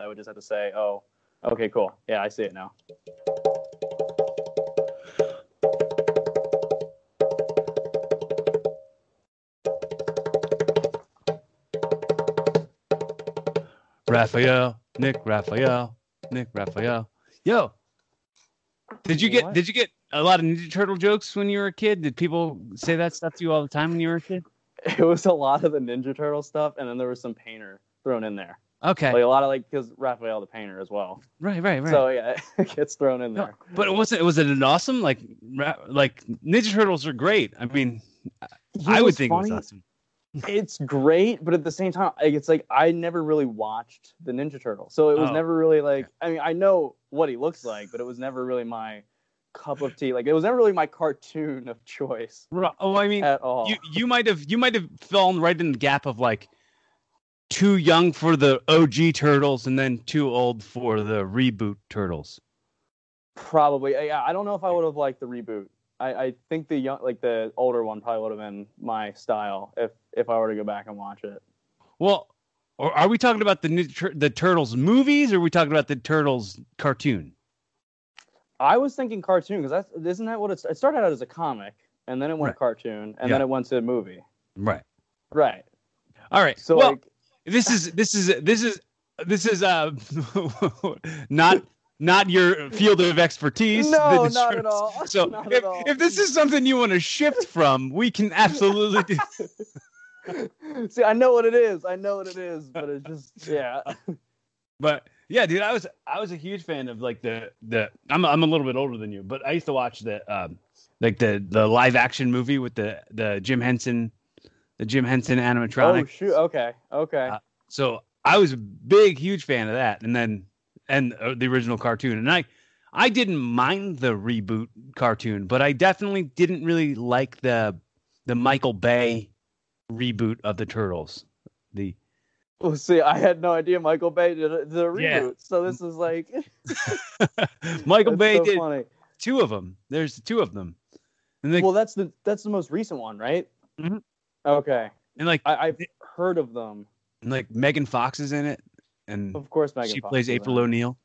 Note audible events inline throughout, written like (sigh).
I would just have to say, "Oh, okay, cool. Yeah, I see it now." Raphael, Nick Raphael, Nick Raphael. Yo, did you get What? did you get a lot of Ninja Turtle jokes when you were a kid? Did people say that stuff to you all the time when you were a kid? It was a lot of the Ninja Turtle stuff, and then there was some painter thrown in there, Okay, like a lot of like because Raphael the painter as well. right, right, right. So yeah, (laughs) it gets thrown in No, there. but it wasn't. Was it an awesome like ra- like Ninja Turtles are great. I mean, I would think it was awesome. (laughs) it's great, but at the same time, like, it's like I never really watched the Ninja Turtle, so it was Oh, never really like. I mean, I know what he looks like, but it was never really my cup of tea. Like, it was never really my cartoon of choice Oh, I mean, at all. you you might have you might have fallen right in the gap of like too young for the OG turtles and then too old for the reboot turtles. Probably, yeah. I don't know if I would have liked the reboot. I, I think the young, like the older one, probably would have been my style if if I were to go back and watch it. Well, or are we talking about the Tur- the turtles movies or are we talking about the turtles cartoon? I was thinking cartoon because that's isn't that what it's, it started out as a comic and then it went Right. cartoon and Yeah. then it went to a movie. Right. Right. All right. So well, like this is this is this is this is uh (laughs) not not your field of expertise. no, not at all. (laughs) So (laughs) Not if, all. if this is something you want to shift from, we can absolutely do. See, I know what it is. I know what it is, but it's just yeah. But yeah, dude, I was I was a huge fan of like the the I'm I'm a little bit older than you, but I used to watch the um like the the live action movie with the the Jim Henson the Jim Henson animatronic. Oh shoot. Okay. Okay. Uh, so I was a big huge fan of that, and then and uh, the original cartoon, and I I didn't mind the reboot cartoon, but I definitely didn't really like the the Michael Bay reboot of the Turtles. The well, see, I had no idea Michael Bay did a- did a reboot. Yeah. So this is like (laughs) (laughs) Michael Bay so did funny. two of them. There's two of them, and like well, that's the that's the most recent one, right? Mhm. Okay. and like I, I've heard of them. and like Megan Fox is in it, and Of course, Megan. she Fox plays April. O'Neil.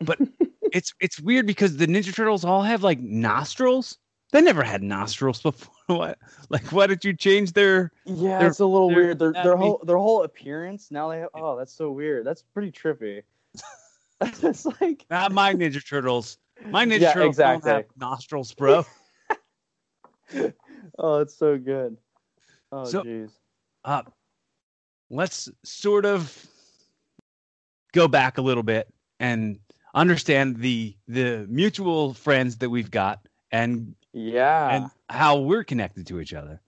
But (laughs) it's it's weird because the Ninja Turtles all have like nostrils. They never had nostrils (laughs) before. What? Like, why did you change their? Yeah, Their- it's a little their weird. Their their whole their whole appearance now they have. Oh, that's so weird. That's pretty trippy. (laughs) it's like Not my Ninja Turtles. My Ninja Yeah, Turtles exactly. don't have nostrils, bro. oh, it's so good. Oh, So- jeez. uh, let's sort of go back a little bit and understand the the mutual friends that we've got and Yeah. and how we're connected to each other.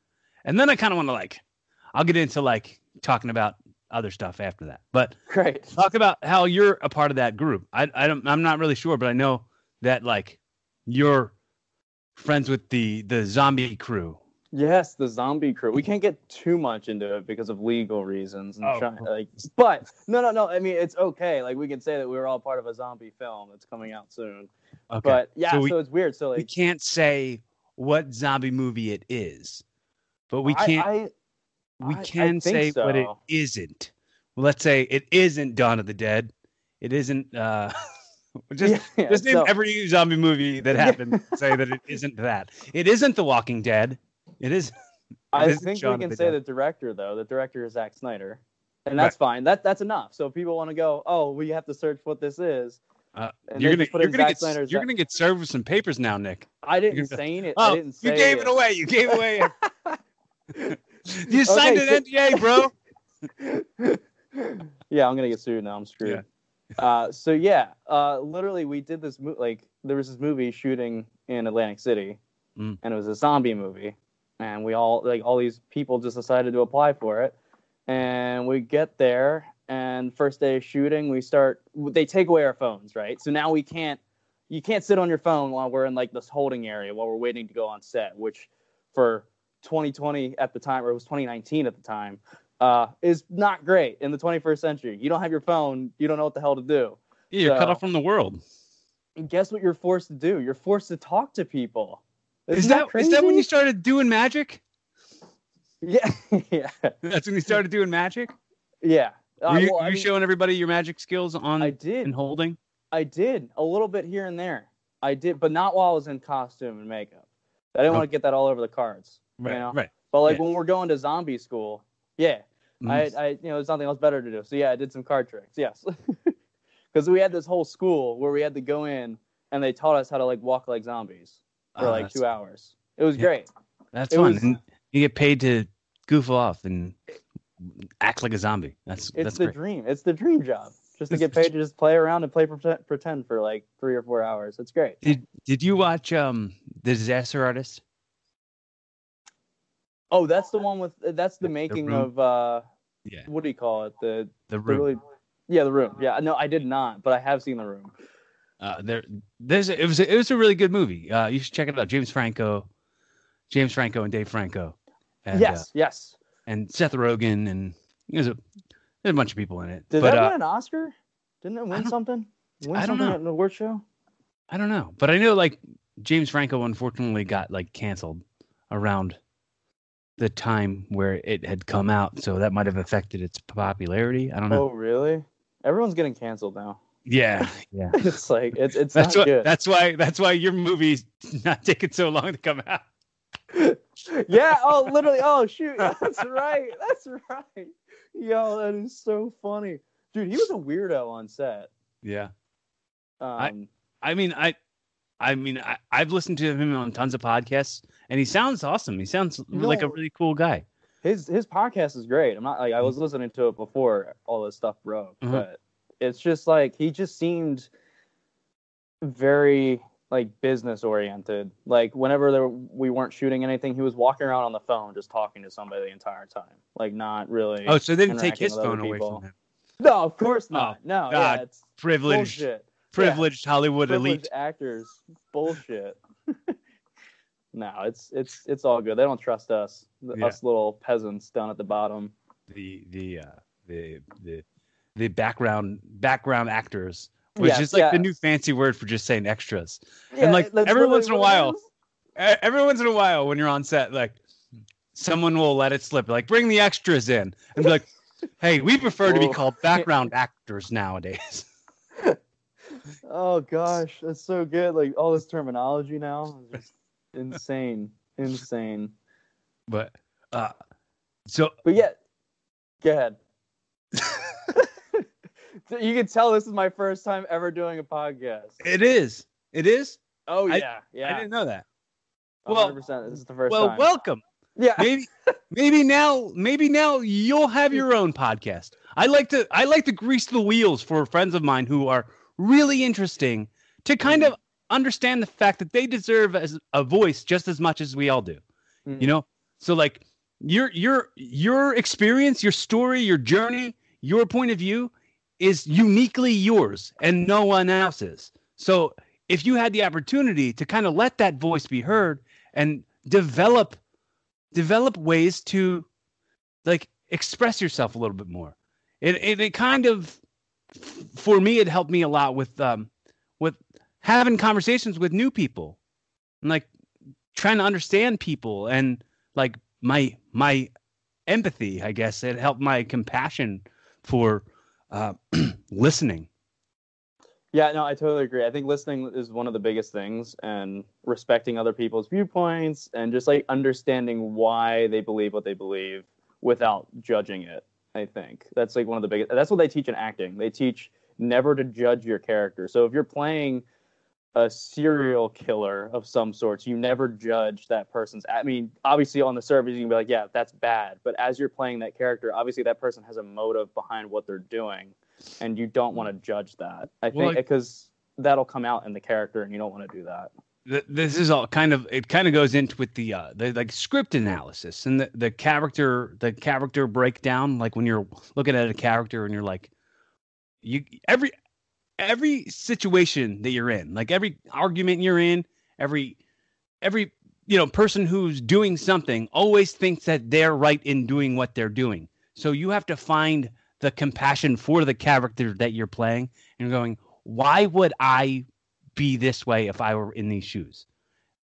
And then I kind of want to like, I'll get into like talking about other stuff after that. But Great. talk about how you're a part of that group. I, I don't, I'm not really sure, but I know that like you're friends with the the zombie crew. Yes, the zombie crew. We can't get too much into it because of legal reasons and Oh. try, like. But no, no, no. I mean, it's okay. Like we can say that we were all part of a zombie film that's coming out soon. Okay. But yeah, So so, it's weird. So we can't say what zombie movie it is, but we can't. I, we I- I can think say what it so. isn't. Well, let's say it isn't Dawn of the Dead. It isn't. uh (laughs) Just yeah, (laughs) yeah, Just name so- every zombie movie that (laughs) Yeah. happened. say that it isn't that. It isn't The Walking Dead. It is. (laughs) I It think Shaun we can say the director though. The director is Zack Snyder, and that's fine. That that's enough. So if people want to go, oh, we have to search what this is. Uh, you're gonna you're gonna get Snyder's you're gonna get served with some papers now, Nick. I didn't say it. Oh, I didn't say you gave it away. (laughs) You gave away. you signed Okay, an NDA, bro. (laughs) yeah, I'm gonna get sued now. I'm screwed. Uh, so yeah, uh, literally, we did this mo- like there was this movie shooting in Atlantic City, Mm. and it was a zombie movie, and we all like all these people just decided to apply for it, and we get there, and first day of shooting, we start. They take away our phones, right? So now we can't. You can't sit on your phone while we're in like this holding area while we're waiting to go on set, which for 2020 at the time, or it was 2019 at the time, uh, is not great in the 21st century. You don't have your phone, you don't know what the hell to do. Yeah, you're cut off from the world. And guess what you're forced to do? You're forced to talk to people. Is Isn't that is that when you started doing magic? Yeah, (laughs) yeah, That's when you started doing magic. yeah. Uh, Were you, well, you mean, showing everybody your magic skills on I did. and holding? I did a little bit here and there. I did, but not while I was in costume and makeup. I didn't want to get that all over the cards. Right, know? right. But like Yeah. when we're going to zombie school, yeah. I, I, you know, there's nothing else better to do. So yeah, I did some card tricks. Yes, (laughs) because we had this whole school where we had to go in and they taught us how to like walk like zombies for Oh, like two hours. It was Yeah. great. That's it fun. was- you get paid to goof off and act like a zombie. That's It's that's the great. dream. It's the dream job. Just to get paid to just play around and play pretend, pretend for like three or four hours. It's great. Did Did you watch um the Disaster Artist? Oh, that's the one with that's the The making Room? of uh Yeah, what do you call it? The, the the room. really yeah, the room. Yeah, no, I did not, but I have seen the room. Uh, there, there's it was a, it was a really good movie. Uh, you should check it out. James Franco, James Franco and Dave Franco, and, yes, uh, yes. and Seth Rogen, and there's a there's a bunch of people in it. Did but that uh, win an Oscar? Didn't it win something? Win I don't something know. at an award show? I don't know, but I know like James Franco unfortunately got like canceled around the time where it had come out, so that might have affected its popularity. I don't know. Oh, really? Everyone's getting canceled now. Yeah, yeah. (laughs) it's like it's it's That's not why. good. That's why. That's why your movie's (laughs) not taking so long to come out. (laughs) yeah. Oh, literally. Oh, shoot. That's right. That's right. Yo, that is so funny, dude. He was a weirdo on set. Yeah. Um, I mean, I, I mean, I, I've listened to him on tons of podcasts, and he sounds awesome. He sounds like a really cool guy. his his podcast is great. I'm not like I was listening to it before all this stuff broke, Mhm. but it's just like he just seemed very like business oriented. Like whenever there, we weren't shooting anything, he was walking around on the phone just talking to somebody the entire time. Like not really. Oh, so they didn't take his phone away from him. no, of course not. Oh, no, God. yeah, it's Privileged, bullshit. privileged Hollywood Privileged elite. actors, bullshit. (laughs) no, it's it's it's all good. They don't trust us, Yeah. us little peasants down at the bottom. The the uh, the the the background background actors, which Yes, is like yeah. the new fancy word for just saying extras. Yeah, like, every once in a while, Every once in a while, when you're on set, like someone will let it slip, like bring the extras in, and be like, (laughs) "Hey, we prefer to be called background actors nowadays." (laughs) Oh gosh, that's so good. Like all this terminology now is just insane, insane. But uh, so But yeah, go ahead. You can tell this is my first time ever doing a podcast. it is, it is. Oh I- yeah, I didn't know that. Well-. This is the first Well, time. welcome. yeah. Maybe, (laughs) maybe now, maybe now you'll have your own podcast. I like to, I like to grease the wheels for friends of mine who are really interesting to kind of understand the fact that they deserve as a voice just as much as we all do. Mhm. You know, so like your your your experience, your story, your journey, your point of view is uniquely yours and no one else's. So if you had the opportunity to kind of let that voice be heard and develop develop ways to like express yourself a little bit more. It it, it kind of for me it helped me a lot with um with having conversations with new people. And like trying to understand people and like my my empathy, I guess it helped my compassion for uh (clears throat) listening. Yeah, no, I totally agree. I think listening is one of the biggest things and respecting other people's viewpoints and just like understanding why they believe what they believe without judging it. I think that's like one of the biggest that's what they teach in acting. They teach never to judge your character. So if you're playing a serial killer of some sorts, you never judge that person's I mean, obviously on the surface you can be like, yeah, that's bad, but as you're playing that character, obviously that person has a motive behind what they're doing and you don't want to judge that. I Well, think like- because that'll come out in the character, and you don't want to do that. Th- This is all kind of it kind of goes into with the uh the like script analysis and the, the character the character breakdown like when you're looking at a character and you're like you every every situation that you're in like every argument you're in every every you know person who's doing something always thinks that they're right in doing what they're doing. So you have to find the compassion for the character that you're playing and going why would i be this way if i were in these shoes?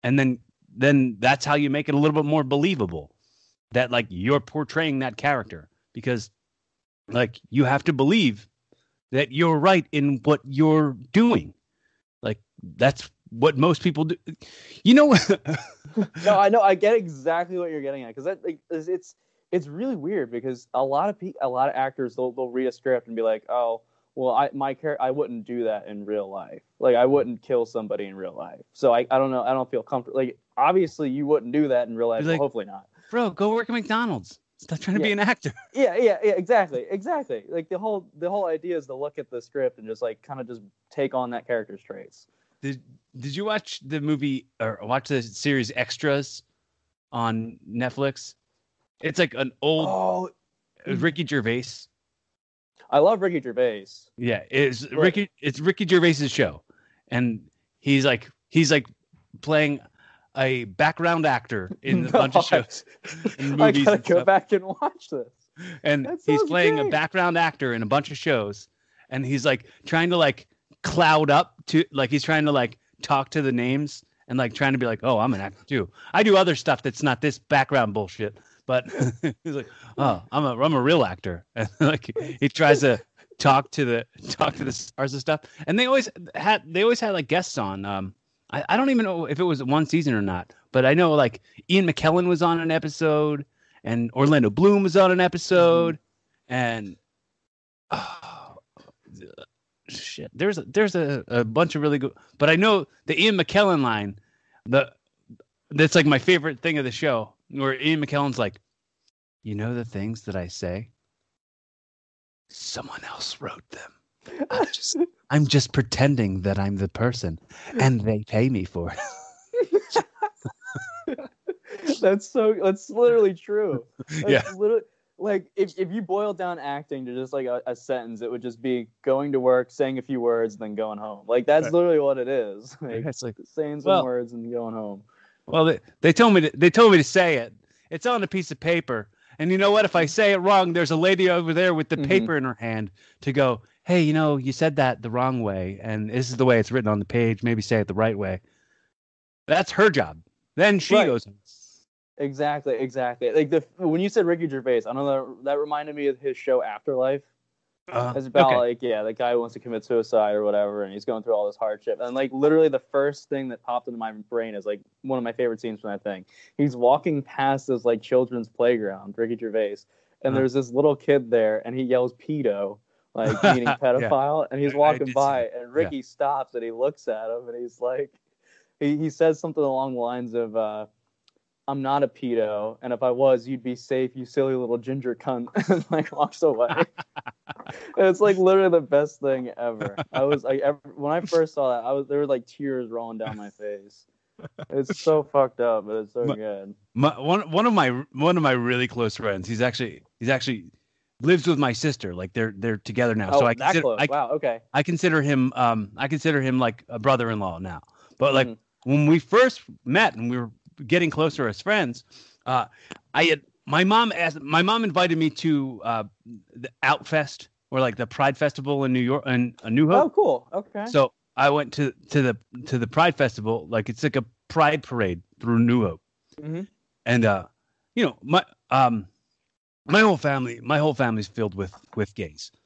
And then then that's how you make it a little bit more believable that like you're portraying that character because like you have to believe that you're right in what you're doing. Like that's what most people do. You know, (laughs) no, I know. I get exactly what you're getting at because like, it's, it's really weird because a lot of pe- a lot of actors they'll they'll read a script and be like, oh, well, I my character I wouldn't do that in real life. Like I wouldn't kill somebody in real life. So I, I don't know. I don't feel comfortable. Like obviously you wouldn't do that in real life. Like, well, hopefully not. bro, go work at McDonald's. Stop trying to Yeah. be an actor. (laughs) Yeah, yeah, yeah. Exactly, exactly. Like the whole the whole idea is to look at the script and just like kind of just take on that character's traits. Did Did you watch the movie or watch the series Extras on Netflix? It's like an old Oh, uh, mm. Ricky Gervais. I love Ricky Gervais. Yeah, it's Ricky. It's Ricky Gervais's show, and he's like he's like playing a background actor in a (laughs) bunch of shows, (laughs) I movies gotta and go stuff. back and watch this. and he's playing a background actor in a bunch of shows, and he's like trying to like cloud up to like he's trying to like talk to the names and like trying to be like, oh, I'm an actor too. I do other stuff that's not this background bullshit, but (laughs) he's like, oh, I'm a I'm a real actor, and like he tries to talk to the talk to the stars and stuff, and they always had they always had like guests on. Um, I, I don't even know if it was one season or not, but I know like Ian McKellen was on an episode, and Orlando Bloom was on an episode, and oh, shit, there's a, there's a, a bunch of really good. But I know the Ian McKellen line, the that's like my favorite thing of the show, where Ian McKellen's like, you know the things that I say. Someone else wrote them. I'm (laughs) just, I'm just pretending that I'm the person, and they pay me for it. (laughs) (laughs) that's so. That's literally true. That's Yeah. Literally, like if if you boil down acting to just like a, a sentence, it would just be going to work, saying a few words, then going home. Like that's Right. literally what it is. Like It's like, saying some Well- words and going home. well, they, they told me to, they told me to say it. It's on a piece of paper, and you know what? If I say it wrong, there's a lady over there with the Mhm. paper in her hand to go, "Hey, you know, you said that the wrong way, and this is the way it's written on the page. Maybe say it the right way." That's her job. Then she Right. goes, Exactly, exactly. Like the when you said Ricky Gervais, I don't know that reminded me of his show Afterlife. uh, It's about okay. like yeah, the guy who wants to commit suicide or whatever, and he's going through all this hardship. And like literally, the first thing that popped into my brain is like one of my favorite scenes from that thing. He's walking past this like children's playground, Ricky Gervais, and Uh-huh. there's this little kid there, and he yells "pedo," like (laughs) meaning Yeah. pedophile, and he's walking by, and Ricky stops and he looks at him, and he's like, he he says something along the lines of. uh I'm not a pedo, and if I was, you'd be safe, you silly little ginger cunt, (laughs) and like walks away. And (laughs) it's like literally the best thing ever. I was like, ever, when I first saw that, I was there were like tears rolling down my face. It's so fucked up, but it's so My- good. my, one one of my one of my really close friends. He's actually he's actually lives with my sister. Like they're they're together now. Oh, so I that consider, close. I, wow. Okay. I consider him um I consider him like a brother-in-law now. But like Mhm. when we first met and we were getting closer as friends, uh I had my mom asked my mom invited me to uh the Outfest or like the Pride Festival in New York in uh, New Hope. Oh, cool. Okay. So I went to to the to the Pride Festival. Like it's like a pride parade through New Hope Mhm. and uh you know my um my whole family my whole family's filled with with gays. (laughs)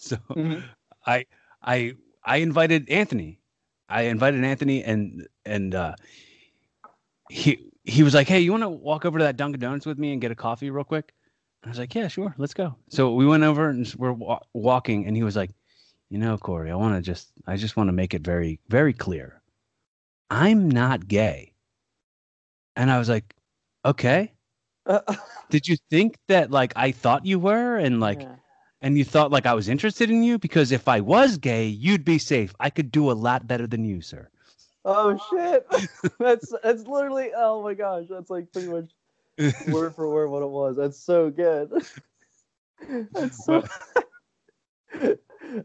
So Mhm. i i i invited anthony. I invited anthony and and uh he he was like hey you want to walk over to that dunkin donuts with me and get a coffee real quick? I was like yeah sure let's go. So we went over and we're wa- walking and he was like you know corey i want to just i just want to make it very very clear. I'm not gay. And i was like okay (laughs) did you think that like I thought you were and like Yeah. and you thought like I was interested in you because if I was gay, you'd be safe. I could do a lot better than you, sir. Oh shit. (laughs) that's that's literally. Oh my gosh. That's like pretty much (laughs) word for word what it was. That's so good. That's so.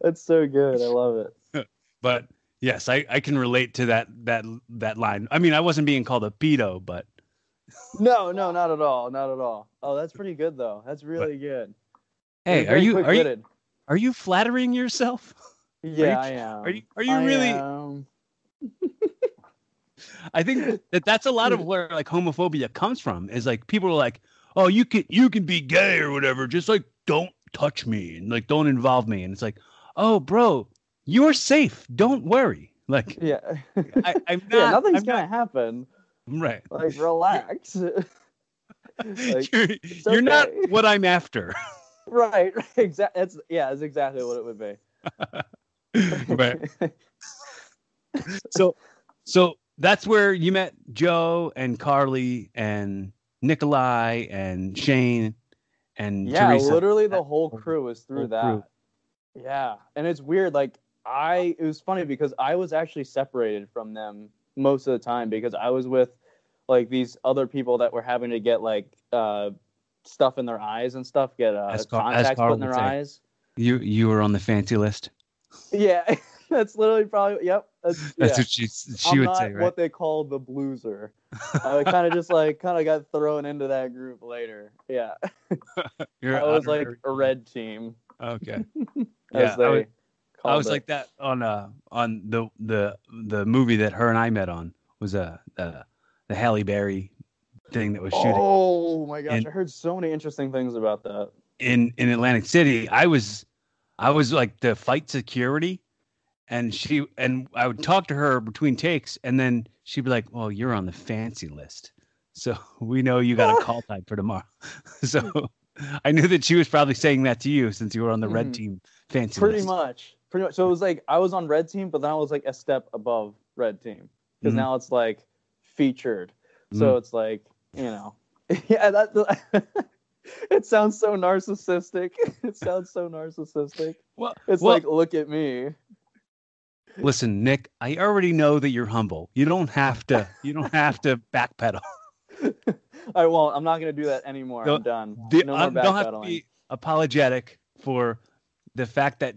that's so good. I love it. but yes, I I can relate to that that that line. I mean, I wasn't being called a pedo, but No, no, not at all, not at all. Oh, that's pretty good though. That's really good. hey, You're you are you are you flattering yourself? (laughs) Yeah, I am. Are you are you I really am. (laughs) I think that that's a lot of where like homophobia comes from. Is like people are like, "Oh, you can you can be gay or whatever, just like don't touch me and like don't involve me. And it's like, oh, bro, you're safe. Don't worry. Like, Yeah. (laughs) I, I'm not. yeah, nothing's I'm gonna not- happen. Right. Like, relax. (laughs) Like, you're you're not what I'm after. (laughs) right. Exactly. That's yeah. That's exactly what it would be. (laughs) right. So, so that's where you met Joe and Carly and Nikolai and Shane and yeah, Teresa. literally the whole whole- crew was through that. crew. Yeah, and it's weird. Like I, it was funny because I was actually separated from them most of the time because I was with like these other people that were having to get like uh, stuff in their eyes and stuff, get uh, As Car- as contacts put in their eyes. You you were on the fancy list. Yeah, (laughs) that's literally probably yep. That's, That's yeah. what she she I'm would not say, right? what they call the blueser. (laughs) I kind of just like kind of got thrown into that group later. Yeah, (laughs) I was like a red team, okay. Yeah, I was- it. like that on uh on the the the movie that her and I met on was uh, uh the Halle Berry thing that was shooting Oh my gosh, And- I heard so many interesting things about that. in in Atlantic City. I was I was like the fight security and she and I would talk to her between takes and then she'd be like, "Well, you're on the fancy list." So (laughs) we know you got a call time for tomorrow. (laughs) so I knew that she was probably saying that to you since you were on the red Mhm. team fancy Pretty list. much, pretty much. So it was like I was on red team, but then I was like a step above red team because Mhm. now it's like featured. So Mhm. it's like you know, (laughs) yeah. That (laughs) it sounds so narcissistic. (laughs) It sounds so narcissistic. Well, It's well, like look at me. listen, Nick, I already know that you're humble. You don't have to you don't have to backpedal. I won't. I'm not gonna do that anymore. I'm done. The- no more don't have to be apologetic for the fact that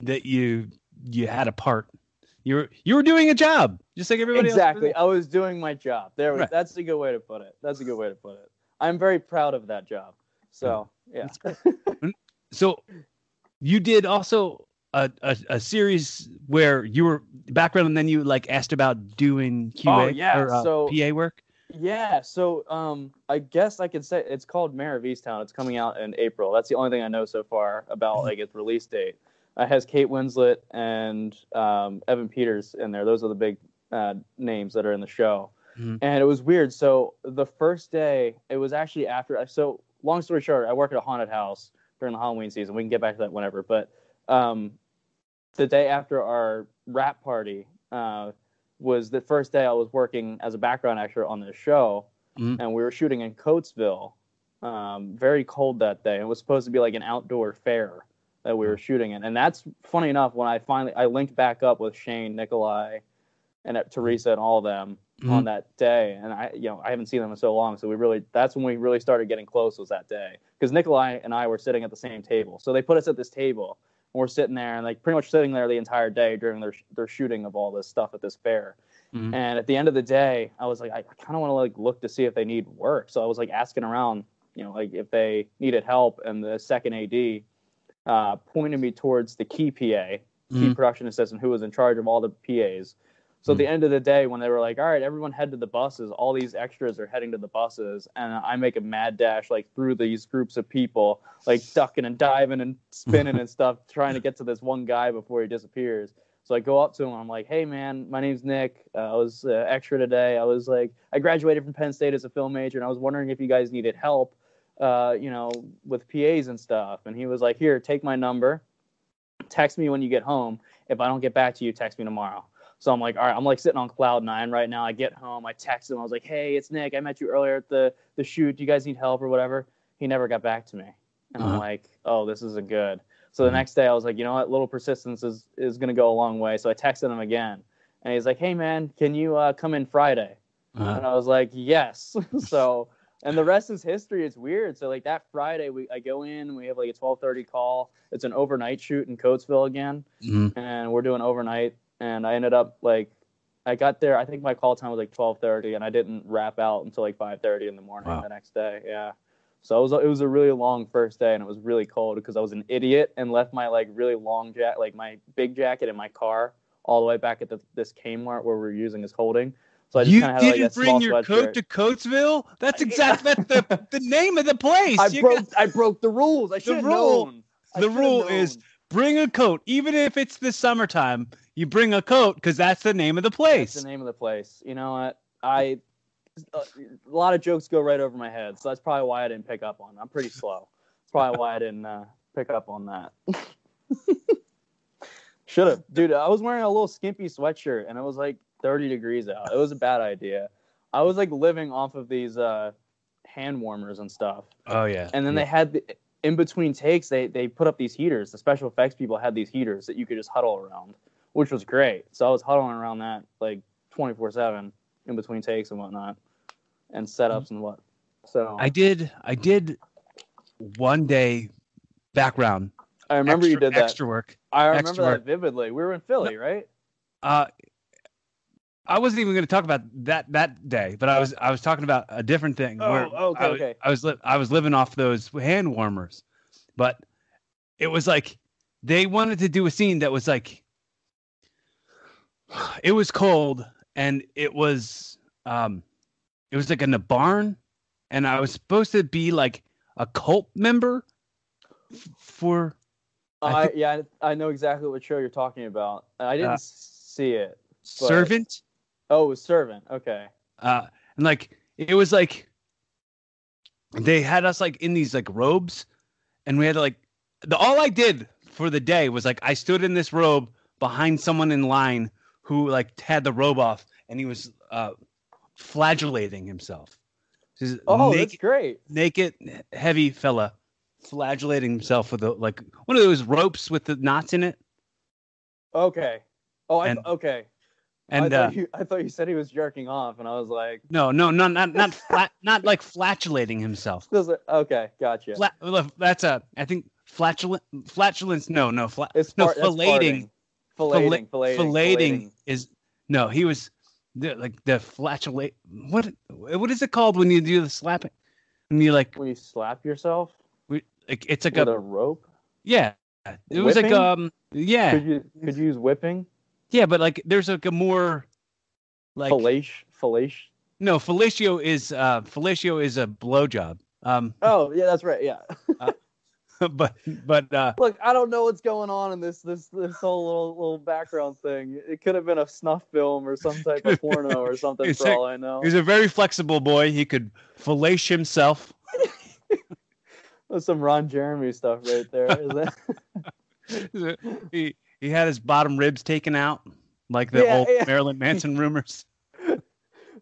that you you had a part. You were you were doing a job just like everybody exactly. I was doing my job. There, Right. that's a good way to put it. That's a good way to put it. I'm very proud of that job. So yeah. So you did also a, a, a series where you were background and then you like asked about doing QA Oh, yeah, or uh, so- PA work. Yeah, so um, I guess I could say it's called Mare of Easttown. It's coming out in April. That's the only thing I know so far about like its release date. It has Kate Winslet and um, Evan Peters in there. Those are the big uh, names that are in the show. Mhm. And it was weird. So the first day, it was actually after. So long story short, I work at a haunted house during the Halloween season. We can get back to that whenever. But um, the day after our rap party, uh, was the first day I was working as a background actor on this show, Mhm. and we were shooting in Coatesville. Um, very cold that day. It was supposed to be like an outdoor fair that we were shooting in, and that's funny enough. When I finally I linked back up with Shane, Nikolai, and uh, Teresa, and all of them on that day, and I you know I haven't seen them in so long, so we really that's when we really started getting close was that day because Nikolai and I were sitting at the same table, so they put us at this table and we're sitting there and like pretty much sitting there the entire day during their their shooting of all this stuff at this fair. Mhm. And at the end of the day, I was like, I kind of want to like look to see if they need work. So I was like asking around, you know, like if they needed help. And the second AD uh, pointed me towards the key PA, key Mhm. production assistant, who was in charge of all the PAs. So at the end of the day, when they were like, "All right, everyone head to the buses," all these extras are heading to the buses, and I make a mad dash like through these groups of people, like ducking and diving and spinning (laughs) and stuff, trying to get to this one guy before he disappears. So I go up to him. I'm like, "Hey, man, my name's Nick. Uh, I was uh, extra today. I was like, I graduated from Penn State as a film major, and I was wondering if you guys needed help, uh, you know, with PAs and stuff." And he was like, "Here, take my number. Text me when you get home. If I don't get back to you, text me tomorrow." So I'm like, all right, I'm like sitting on cloud nine right now. I get home, I text him. I was like, hey, it's Nick. I met you earlier at the the shoot. Do you guys need help or whatever? He never got back to me, and I'm Uh-huh. like, oh, this isn't good. So the Mhm. next day, I was like, you know what, little persistence is is gonna go a long way. So I texted him again, and he's like, hey man, can you uh, come in Friday? Uh, And I was like, yes. (laughs) so, and the rest is history. It's weird. So like that Friday, we I go in, we have like a 12:30 call. It's an overnight shoot in Coatesville again mhm. and we're doing overnight and i ended up like i got there i think my call time was like 12.30 and i didn't wrap out until like 5.30 in the morning Wow. the next day yeah so it was, it was a really long first day and it was really cold because i was an idiot and left my like really long jacket like my big jacket in my car all the way back at the, this kmart where we are using as holding So I just you kind of had like a didn't bring your coat to Coatesville? That's exactly that's the, (laughs) the name of the place. I You broke. got- I broke the rules. I should have rule- known. The rule is bring a coat, even if it's the summertime. You bring a coat because that's the name of the That's place. the name of the place. You know what? I a lot of jokes go right over my head, so that's probably why I didn't pick up on. it. I'm pretty slow. That's probably why I didn't uh, pick up on that. (laughs) Should have, dude. I was wearing a little skimpy sweatshirt, and I was like 30 degrees out. It was a bad idea. I was like living off of these uh, hand warmers and stuff, Oh yeah, and then yeah. they had the, in between takes they they put up these heaters. The special effects people had these heaters that you could just huddle around, which was great. So I was huddling around that like 24 seven in between takes and whatnot, and setups and what. So I did. I did one day background. I remember extra, you did that. extra work. I remember that work. vividly. We were in Philly, right? Uh, I wasn't even going to talk about that that day, but I was I was talking about a different thing. Oh, okay, I was, okay. I was li- I was living off those hand warmers, but it was like they wanted to do a scene that was like it was cold and it was um it was like in a barn and I was supposed to be like a cult member f- for I yeah, I I know exactly what show you're talking about. I didn't Uh, see it. Servant Oh, it was Servant. Okay. uh and like it was like they had us like in these like robes and we had to like the all i did for the day was like i stood in this robe behind someone in line who like had the robe off and he was uh flagellating himself This Oh, that's great. naked heavy fella flagellating himself with a like one of those ropes with the knots in it Okay. Oh, I okay. And I uh thought, you, I thought you said he was jerking off, and I was like, no no no not not (laughs) flat not like flatulating himself okay, gotcha. Flat, that's a. I think flatulent, flatulence. No, no, flat. It's no, that's filleting. Filleting, filleting, filleting is no. He was the, like the flatulate. What what is it called when you do the slapping? When you like, When you slap yourself we- like it's like a, a rope, yeah. It was like um yeah could you could you use whipping? Yeah, but like there's like a more like Fellation, fellation. no fellatio is uh fellatio is a blowjob um Oh, yeah, that's right. Yeah. (laughs) but but uh Look, I don't know what's going on in this this this whole little little background thing. It could have been a snuff film or some type of porno or (laughs) something for like- all I know. he's a very flexible boy. He could fillet himself. (laughs) That's some Ron Jeremy stuff right there. Is that? he he had his bottom ribs taken out, like the Yeah, old yeah. Marilyn Manson (laughs) rumors.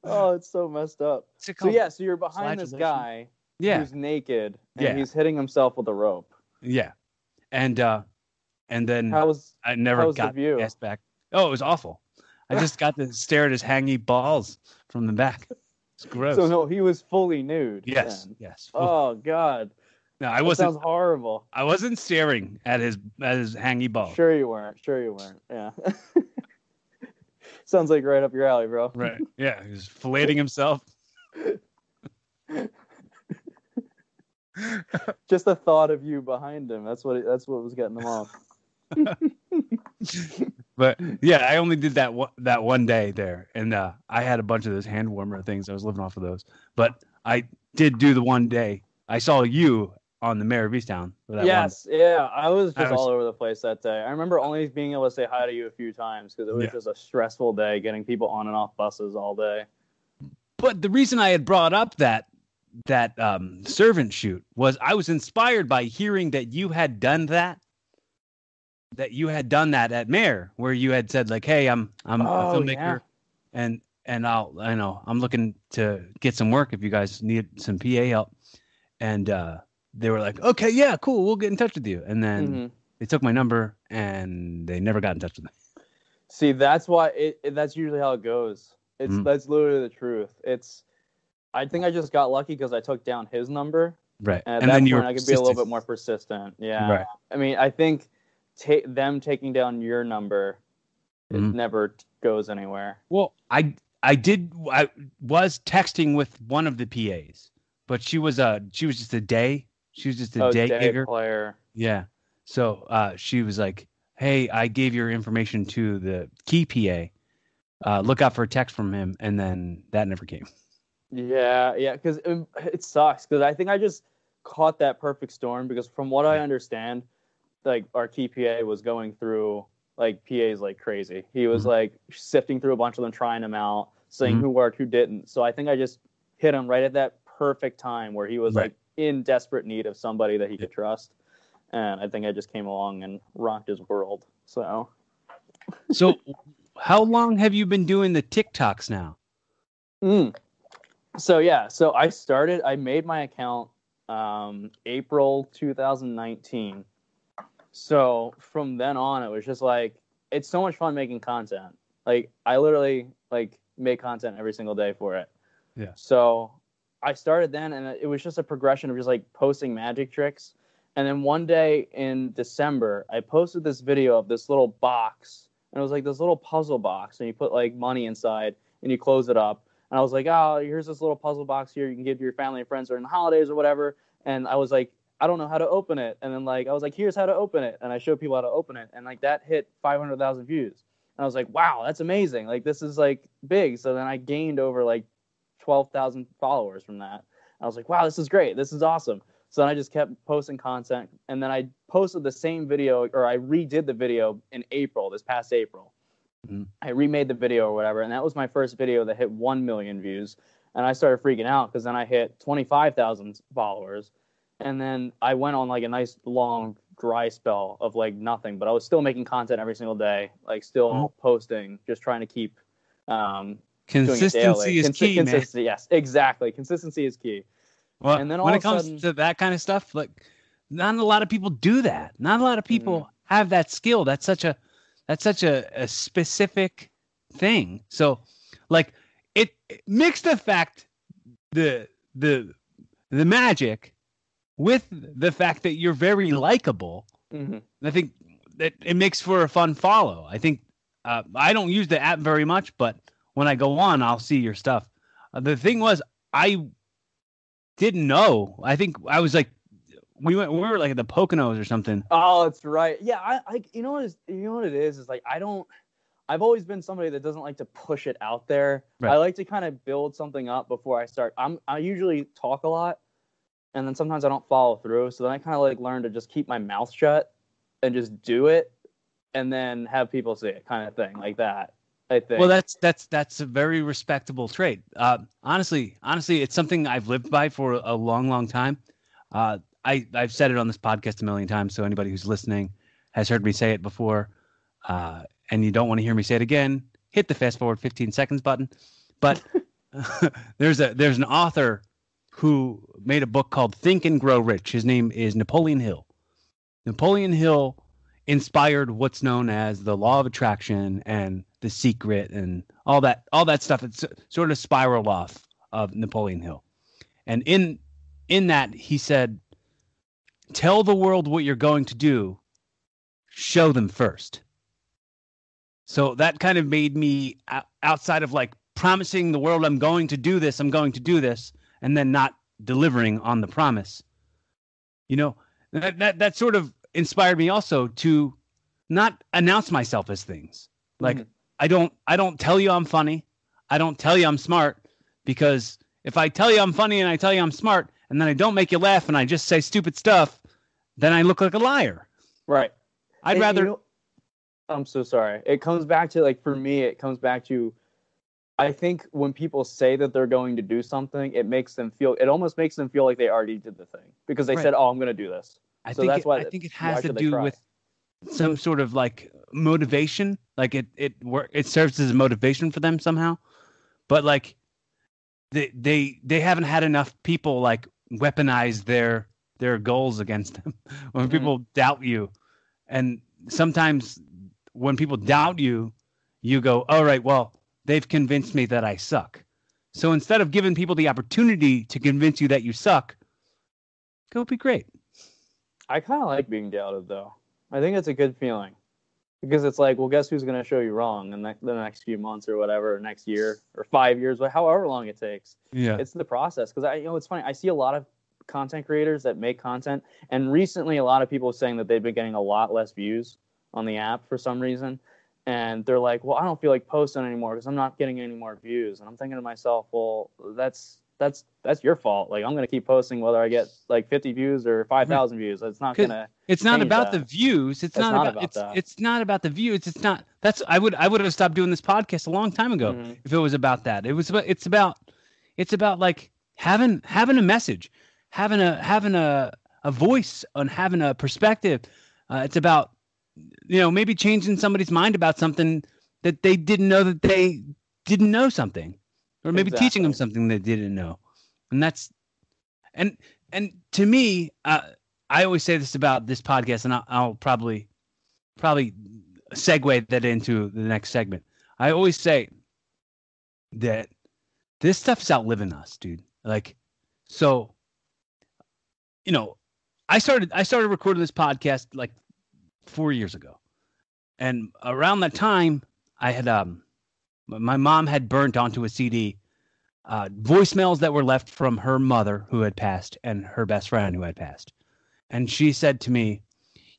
oh, it's so messed up. So yeah, so you're behind this guy yeah, who's naked and Yeah. he's hitting himself with a rope. yeah, and uh, and then How was I never how was the view? ass back. Oh, it was awful. I just got to (laughs) stare at his hangy balls from the back. It's gross. so no? He was fully nude. yes, then. yes. Oh God, no, I that wasn't. sounds horrible. I wasn't staring at his at his hangy balls. Sure you weren't. Sure you weren't. Yeah. (laughs) sounds like right up your alley, bro. Right. (laughs) Yeah, he's was filleting himself. (laughs) Just the thought of you behind him. That's what. That's what was getting him off. But yeah, I only did that one, that one day there, and uh, I had a bunch of those hand warmer things. I was living off of those, but I did do the one day. I saw you on the Mare of Easttown yes, yeah. I was I just was- all over the place that day. I remember only being able to say hi to you a few times because it was Yeah. just a stressful day getting people on and off buses all day. But the reason I had brought up that that um, servant shoot was I was inspired by hearing that you had done that. That you had done that at Mayor, where you had said like, "Hey, I'm I'm a Oh, filmmaker, yeah. and and I'll I know I'm looking to get some work if you guys need some PA help." And uh, they were like, "Okay, yeah, cool, we'll get in touch with you." And then Mhm. they took my number and they never got in touch with me. See, that's why it, it- That's usually how it goes. It's Mhm. that's literally the truth. It's. I think I just got lucky because I took down his number, Right. and at and that then point I could be a little bit more persistent. Yeah. Right. I mean, I think ta- them taking down your number, it Mhm. never t- goes anywhere. Well, I I did I was texting with one of the PAs, but she was a she was just a day. She was just a oh, day, day gigger. player. Yeah. So uh, she was like, "Hey, I gave your information to the key PA, uh, look out for a text from him, and then that never came. Yeah, yeah, because it, it sucks. Because I think I just caught that perfect storm. Because from what I understand, like our key PA was going through like PAs like crazy. He was Mhm. like sifting through a bunch of them, trying them out, saying Mhm. who worked, who didn't. So I think I just hit him right at that perfect time where he was Right. like in desperate need of somebody that he could trust. And I think I just came along and rocked his world. So So, how long have you been doing the TikToks now? Mm. So yeah, so I started. I made my account um, April 2019. So from then on, it was just like it's so much fun making content. Like I literally like make content every single day for it. Yeah. So I started then, and it was just a progression of just like posting magic tricks. And then one day in December, I posted this video of this little box, and it was like this little puzzle box, and you put like money inside, and you close it up. And I was like, oh, here's this little puzzle box here. You can give to your family and friends during the holidays or whatever. And I was like, I don't know how to open it. And then like I was like, here's how to open it. And I showed people how to open it. And like that hit 500,000 views. And I was like, wow, that's amazing. Like this is like big. So then I gained over like 12,000 followers from that. I was like, wow, this is great. This is awesome. So then I just kept posting content. And then I posted the same video or I redid the video in April, this past April. Mhm. I remade the video or whatever. And that was my first video that hit 1 million views. And I started freaking out because then I hit 25,000 followers. And then I went on like a nice long dry spell of like nothing, but I was still making content every single day, like still Mhm. posting, just trying to keep um, doing it daily. Consistency is key, man. Yes, exactly. Consistency is key. Well, And then when it comes sudden- to that kind of stuff, like not a lot of people do that. Not a lot of people Mm. have that skill. That's such a that's such a, a specific thing. So, like it, it mix the fact the the the magic with the fact that you're very likable. hmm I think that it makes for a fun follow. I think uh, I don't use the app very much, but when I go on, I'll see your stuff. Uh, the thing was, I didn't know. I think I was like, we went, we were like at the Poconos or something. Oh, that's right. Yeah, I, I you know what is you know what it is is like I don't. I've always been somebody that doesn't like to push it out there. Right. I like to kind of build something up before I start. I'm I usually talk a lot, and then sometimes I don't follow through. So then I kind of like learn to just keep my mouth shut and just do it, and then have people see it, kind of thing, like that. I think. Well, that's that's that's a very respectable trait. Uh, honestly, honestly, it's something I've lived by for a long, long time. Uh, I I've said it on this podcast a million times, so anybody who's listening has heard me say it before, uh, and you don't want to hear me say it again, hit the fast forward 15 seconds button. But (laughs) there's a there's an author who made a book called Think and Grow Rich. His name is Napoleon Hill. Napoleon Hill inspired what's known as the law of attraction and the secret and all that all that stuff it's sort of spiraled off of Napoleon Hill. And in in that he said tell the world what you're going to do show them first. So that kind of made me outside of like promising the world I'm going to do this, I'm going to do this and then not delivering on the promise. You know, that that that sort of inspired me also to not announce myself as things. Like Mhm. I don't I don't tell you I'm funny. I don't tell you I'm smart because if I tell you I'm funny and I tell you I'm smart and then I don't make you laugh and I just say stupid stuff, then I look like a liar. right. I'd And, you rather know- I'm so sorry. It comes back to like for me, it comes back to I think when people say that they're going to do something, it makes them feel it almost makes them feel like they already did the thing because they Right. said, "Oh, I'm going to do this." I so think that's it, why I think it has to do with some sort of like motivation. Like it it it serves as a motivation for them somehow. But like they they they haven't had enough people like weaponize their their goals against them. (laughs) when Mhm. people doubt you and sometimes when people doubt you, you go, "All right, well, they've convinced me that I suck." So instead of giving people the opportunity to convince you that you suck, go be great. I kind of like being doubted though. I think it's a good feeling because it's like, well, guess who's going to show you wrong in the, the next few months or whatever, or next year or five years, or however long it takes. Yeah. It's the process because I, you know, it's funny. I see a lot of content creators that make content, and recently a lot of people saying that they've been getting a lot less views on the app for some reason. and they're like, "Well, I don't feel like posting anymore because I'm not getting any more views." And I'm thinking to myself, "Well, that's that's that's your fault. Like I'm gonna keep posting whether I get like 50 views or 5,000 views. It's not gonna. It's not about that. the views. It's, It's not, not about, it's that. it's not about the views. It's not that's I would I would have stopped doing this podcast a long time ago Mhm. if it was about that. It was about it's about it's about like having having a message, having a having a a voice and having a perspective. Uh, it's about you know maybe changing somebody's mind about something that they didn't know that they didn't know something, or maybe teaching them something they didn't know, and that's and and to me, uh, I always say this about this podcast, and I'll, I'll probably probably segue that into the next segment. I always say that this stuff stuff's outliving us, dude. Like, so you know, I started I started recording this podcast like four years ago, and around that time, I had um, my mom had burnt onto a CD uh, voicemails that were left from her mother who had passed and her best friend who had passed. And she said to me,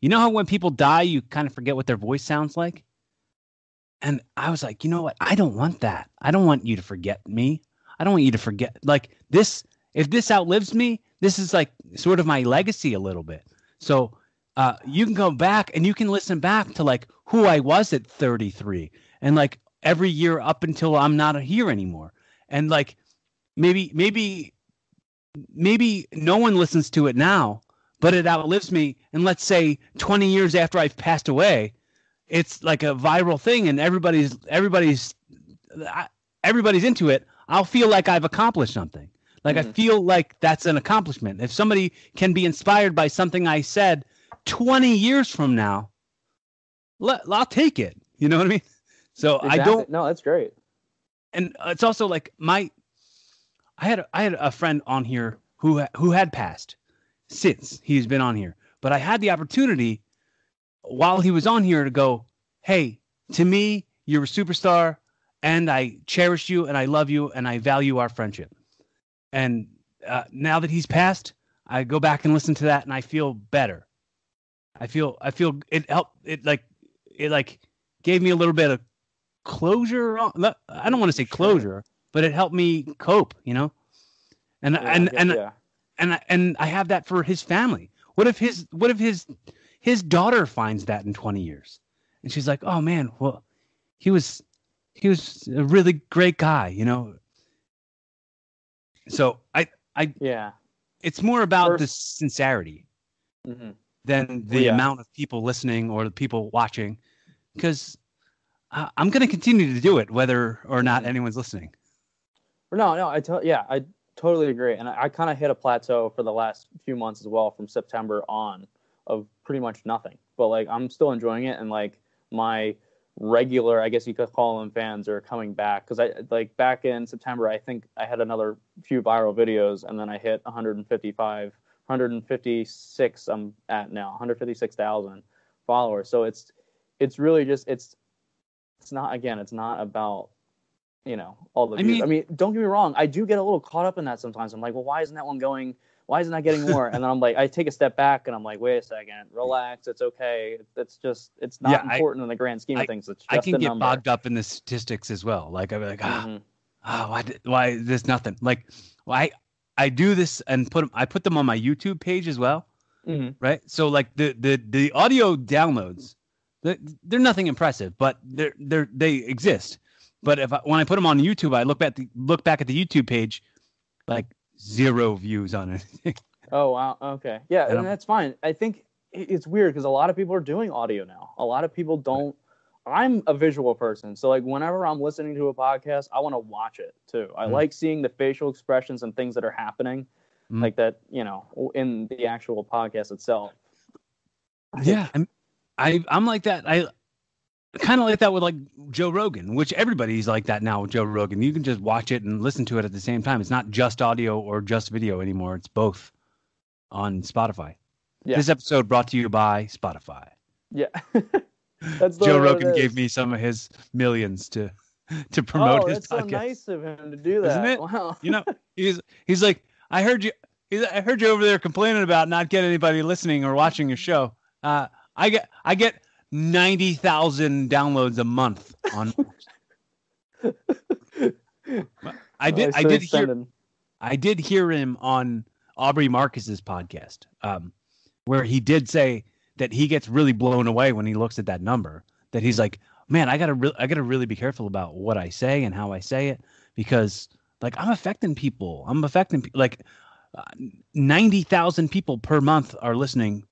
You know how when people die, you kind of forget what their voice sounds like? And I was like, You know what? I don't want that. I don't want you to forget me. I don't want you to forget. Like this, if this outlives me, this is like sort of my legacy a little bit. So uh, you can go back and you can listen back to like who I was at 33 and like every year up until I'm not here anymore. And like maybe maybe maybe no one listens to it now but it outlives me. And let's say 20 years after i've passed away it's like a viral thing and everybody's everybody's everybody's into it. I'll feel like i've accomplished something. Like i Mhm. feel like that's an accomplishment. If somebody can be inspired by something i said 20 years from now let, i'll take it. You know what i mean so i don't No, that's great. and it's also like my I had a, I had a friend on here who who had passed since he's been on here, but I had the opportunity while he was on here to go, "Hey, to me, you're a superstar and I cherish you and I love you and I value our friendship." And uh, now that he's passed, I go back and listen to that and I feel better. I feel I feel it helped it like it like gave me a little bit of closure. on- I don't want to say Sure. closure, but it helped me cope, you know. And Yeah, and and yeah. and I- and I have that for his family. What if his what if his his daughter finds that in 20 years? And she's like, "Oh man, well he was he was a really great guy, you know." So I I yeah. it's more about the First- sincerity hmm than the amount of people listening or the people watching because I'm going to continue to do it whether or not anyone's listening. No, no, I tell yeah, I totally agree, and I, I kind of hit a plateau for the last few months as well, from September on, of pretty much nothing. But like, I'm still enjoying it, and like my regular, I guess you could call them fans, are coming back because I like back in September, I think I had another few viral videos, and then I hit 155, 156. I'm at now 156,000 followers. So it's it's really just it's it's not again, it's not about you know all the I views. mean- I mean, don't get me wrong. I do get a little caught up in that sometimes. I'm like, well, why isn't that one going? Why isn't that getting more? and then I'm like, I take a step back and I'm like, wait a second, relax. It's okay. It's just, it's not Yeah, I- important in the grand scheme I- of things. It's just I can get number. bogged up in the statistics as well. Like I'd be like, ah, Mhm. ah, why, why there's nothing. Like, well, I, I do this and put 'em- I put them on my YouTube page as well, Mhm. right? So like the the the audio downloads, they're, they're nothing impressive, but they're they're they exist. But if I, when I put them on YouTube, I look back the look back at the YouTube page, like zero views on it. (laughs) Oh wow. Okay. Yeah, And and that's fine. I think it's weird because a lot of people are doing audio now. A lot of people don't. I'm a visual person, so like whenever I'm listening to a podcast, I want to watch it too. I Mhm. like seeing the facial expressions and things that are happening, Mhm. like that. You know, in the actual podcast itself. Yeah, I I'm like that. I kind of like that with like Joe Rogan, which everybody's like that now with Joe Rogan. You can just watch it and listen to it at the same time. It's not just audio or just video anymore. It's both on Spotify. Yeah. This episode brought to you by Spotify. Yeah. (laughs) that's Joe Rogan gave me some of his millions to (laughs) to promote oh, his that's podcast. so nice of him to do that. Isn't it? Wow. You know, (laughs) he's he's like, I heard you. He's, I heard you over there complaining about not getting anybody listening or watching your show. Uh, I get I get ninety thousand downloads a month on. (laughs) I did. I still did hear. sending- I did hear him on Aubrey Marcus's podcast, um, where he did say that he gets really blown away when he looks at that number. That he's like, man, I gotta, re- I gotta really be careful about what I say and how I say it because, like, I'm affecting people. I'm affecting pe- like uh, ninety thousand people per month are listening,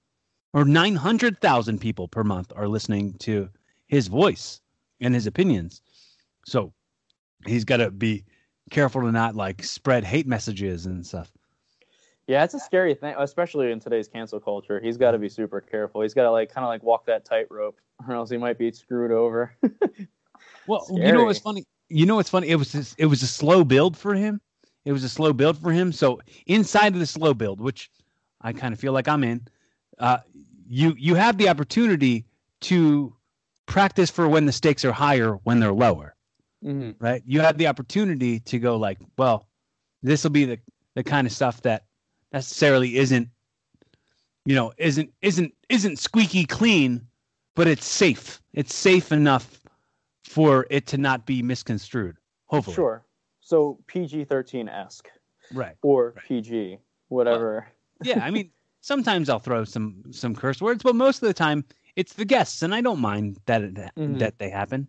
or nine hundred thousand people per month are listening to his voice and his opinions. So he's got to be careful to not like spread hate messages and stuff. Yeah, it's a scary thing, especially in today's cancel culture. He's got to be super careful. He's got to like kind of like walk that tightrope, or else he might be screwed over. (laughs) Well, you know what's funny? You know what's funny? It was this, it was a slow build for him. It was a slow build for him. So inside of the slow build, which I kind of feel like I'm in, uh, you you have the opportunity to practice for when the stakes are higher when they're lower. mm-hmm. right? You have the opportunity to go like, well, this will be the the kind of stuff that necessarily isn't, you know, isn't isn't isn't squeaky clean, but it's safe. It's safe enough for it to not be misconstrued. Hopefully, Sure. So PG thirteen esque right? or Right. PG, whatever. Yeah, I mean, sometimes I'll throw some some curse words, but most of the time it's the guests, and I don't mind that Mhm. that they happen.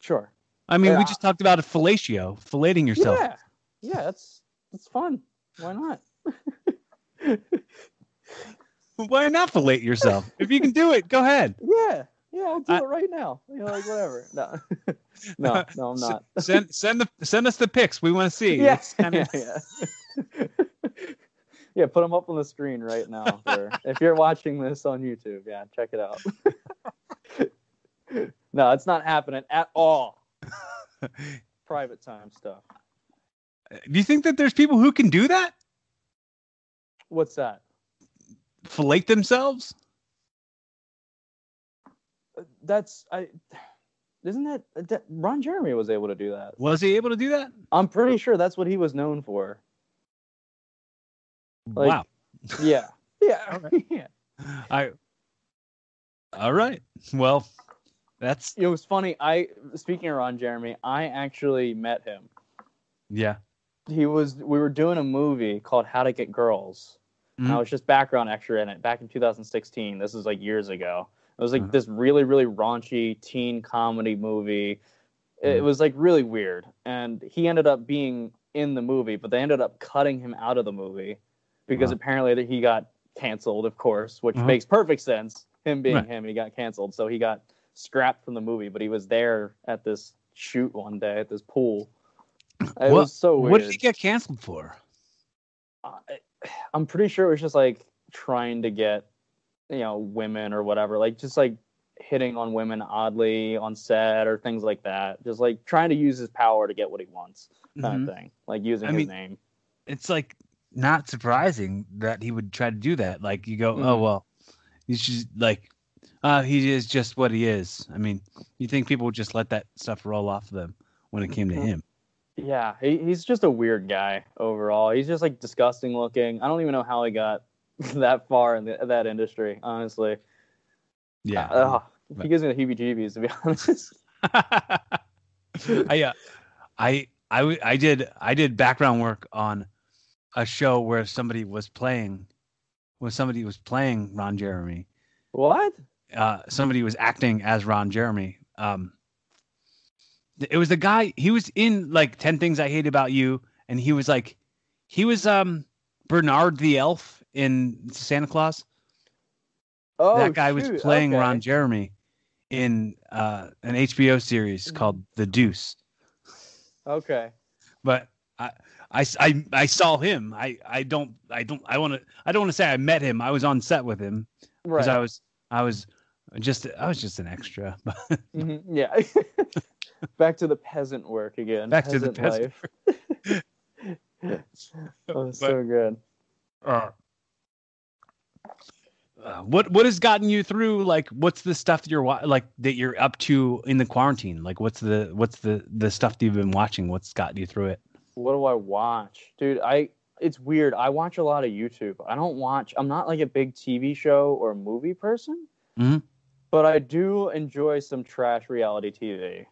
Sure. I mean, we just talked about a fellatio, filleting yourself. Yeah. Yeah, that's that's fun. Why not? (laughs) Why not fillet yourself? if you can do it, go ahead. (laughs) Yeah. Yeah, I'll do I- it right now. You know, like whatever. No. (laughs) no, no, I'm not. send send the send us the pics. We want to see. yeah. Yeah, yeah. Yeah, put them up on the screen right now. For, (laughs) if you're watching this on YouTube, yeah, check it out. (laughs) no, it's not happening at all. (laughs) Private time stuff. Do you think that there's people who can do that? What's that? Fillet themselves? Uh, that's I. Isn't that, that Ron Jeremy was able to do that? Was he able to do that? I'm pretty sure that's what he was known for. Like- wow. Yeah. (laughs) Yeah. (laughs) yeah. I. All right. Well, that's It was funny. I speaking of Ron Jeremy, I actually met him. yeah. He was we were doing a movie called How to Get Girls. And I was just background extra in it back in 2016. This is like years ago. It was like Uh-huh. this really really raunchy teen comedy movie. It Mhm. was like really weird. And he ended up being in the movie, but they ended up cutting him out of the movie because Wow. apparently that he got canceled, of course, which Uh-huh. makes perfect sense. Him being Right. him, he got canceled, so he got scrapped from the movie. But he was there at this shoot one day at this pool. It What- was so weird. What did he get canceled for? I- I'm pretty sure it was just like trying to get, you know, women or whatever, like just like hitting on women oddly on set or things like that. Just like trying to use his power to get what he wants, kind Mhm. of thing. Like using I his mean, name. It's like not surprising that he would try to do that. Like you go, oh Mhm. well, he's just like, uh, he is just what he is. I mean, you think people would just let that stuff roll off of them when it came to Mhm. him? Yeah, he, he's just a weird guy overall. He's just like disgusting looking. I don't even know how he got (laughs) that far in the, that industry, honestly. Yeah. Uh, he gives me the heebie-jeebies to be (laughs) honest. (laughs) I, uh, I did, I did background work on a show where somebody was playing, when somebody was playing Ron Jeremy. what? Uh, somebody was acting as Ron Jeremy. Um, it was the guy. He was in like Ten Things I Hate About You, and he was like, he was um Bernard the Elf in Santa Clause. Oh, that guy was playing okay. Ron Jeremy in uh, an HBO series called The Deuce. Okay. but I, I, I, I saw him. I, I don't, I don't, I want to, I don't want to say I met him. I was on set with him because Right. I was, I was just, I was just an extra. (laughs) Mhm, Yeah. (laughs) Back to the peasant work again. Back to the peasant life. (laughs) oh, so good. uh, uh, what, what has gotten you through? Like, what's the stuff that you're like that you're up to in the quarantine? Like, what's the, what's the, the stuff that you've been watching? What's gotten you through it? What do I watch? Dude, I it's weird. I watch a lot of YouTube. I don't watch I'm not like a big TV show or movie person. Mhm. but I do enjoy some trash reality TV.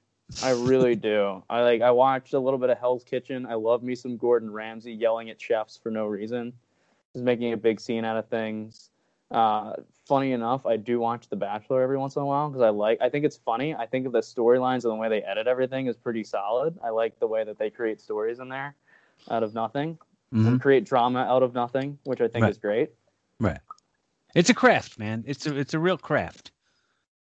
I really (laughs) do. I like. I watched a little bit of Hell's Kitchen. I love me some Gordon Ramsay yelling at chefs for no reason. He's making a big scene out of things. Uh, funny enough, I do watch The Bachelor every once in a while because I like. I think it's funny. I think the storylines and the way they edit everything is pretty solid. I like the way that they create stories in there out of nothing Mhm. and create drama out of nothing, which I think Right. is great. Right. It's a craft, man. It's a it's a real craft.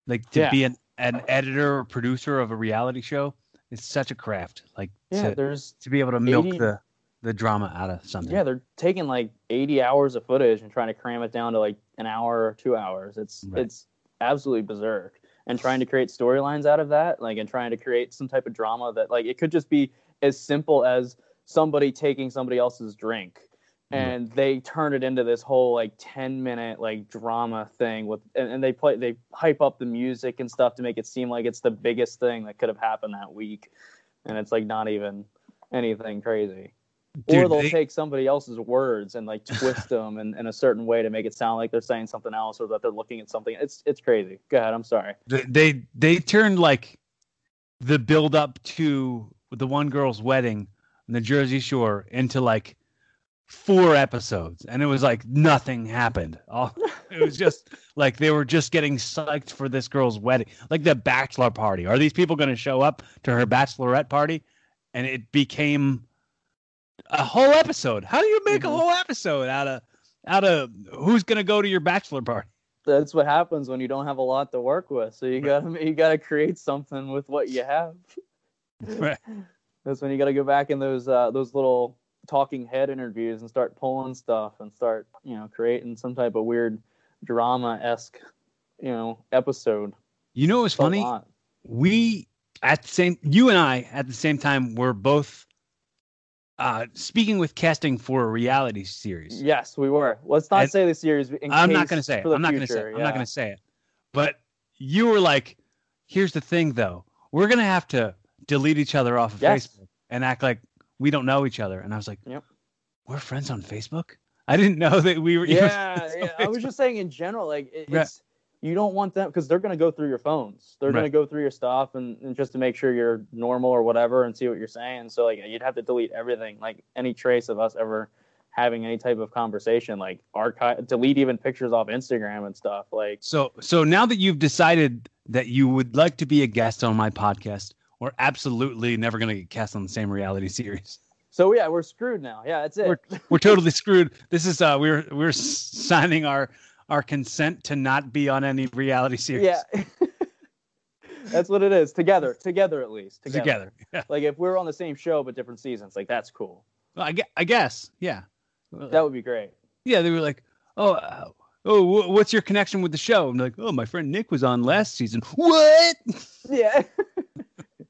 Like to Yeah. be an, an editor or producer of a reality show, it's such a craft. Like Yeah, to, there's to be able to milk 80 the the drama out of something. yeah, they're taking like 80 hours of footage and trying to cram it down to like an hour or two hours. It's Right. it's absolutely berserk. And trying to create storylines out of that, like, and trying to create some type of drama that, like, it could just be as simple as somebody taking somebody else's drink, Mhm. and they turn it into this whole like 10 minute like drama thing with, and, and they play, they hype up the music and stuff to make it seem like it's the biggest thing that could have happened that week, and it's like not even anything crazy or they'll they- take somebody else's words and like twist them in, in a certain way to make it sound like they're saying something else or that they're looking at something. It's it's crazy. Go ahead. I'm sorry. they they they turned like the build up to the one girl's wedding on the Jersey Shore into like four episodes, and it was like nothing happened. All (laughs) oh, it was just like they were just getting psyched for this girl's wedding, like the bachelor party. Are these people going to show up to her bachelorette party? And it became a whole episode. How do you make Mhm. a whole episode out of out of who's going to go to your bachelor party? That's what happens when you don't have a lot to work with. So you gotta you gotta create something with what you have. (laughs) Right. That's when you gotta go back in those uh, those little talking head interviews and start pulling stuff and start you know creating some type of weird drama esque you know episode. You know what was It's funny? we at the same you and I at the same time were both uh speaking with casting for a reality series. Yes, we were. Let's not And- say the series. In I'm not going to say it. I'm not going to say it. I'm not going to say it. But you were like, here's the thing though. We're going to have to delete each other off of Yes. Facebook and act like we don't know each other. And I was like, Yep. we're friends on Facebook? I didn't know that we were yeah, yeah. I was just saying in general, like it, Right. it's you don't want them because they're gonna go through your phones. They're gonna go through your stuff and, and just to make sure you're normal or whatever and see what you're saying. So like you'd have to delete everything, like any trace of us ever having any type of conversation, like archive, delete even pictures off Instagram and stuff. Like So so now that you've decided that you would like to be a guest on my podcast, we're absolutely never going to get cast on the same reality series. so, yeah, we're screwed now. Yeah, that's it. we're totally screwed. This is uh we're we're signing our our consent to not be on any reality series yeah. (laughs) that's what it is. Together, together at least. Together. together. Yeah. Like if we're on the same show but different seasons, like that's cool. Well, I, gue- I guess. Yeah. That would be great. yeah, they were like, "Oh, uh, oh, wh- what's your connection with the show?" I'm like, "Oh, my friend Nick was on last season." (laughs) What? Yeah.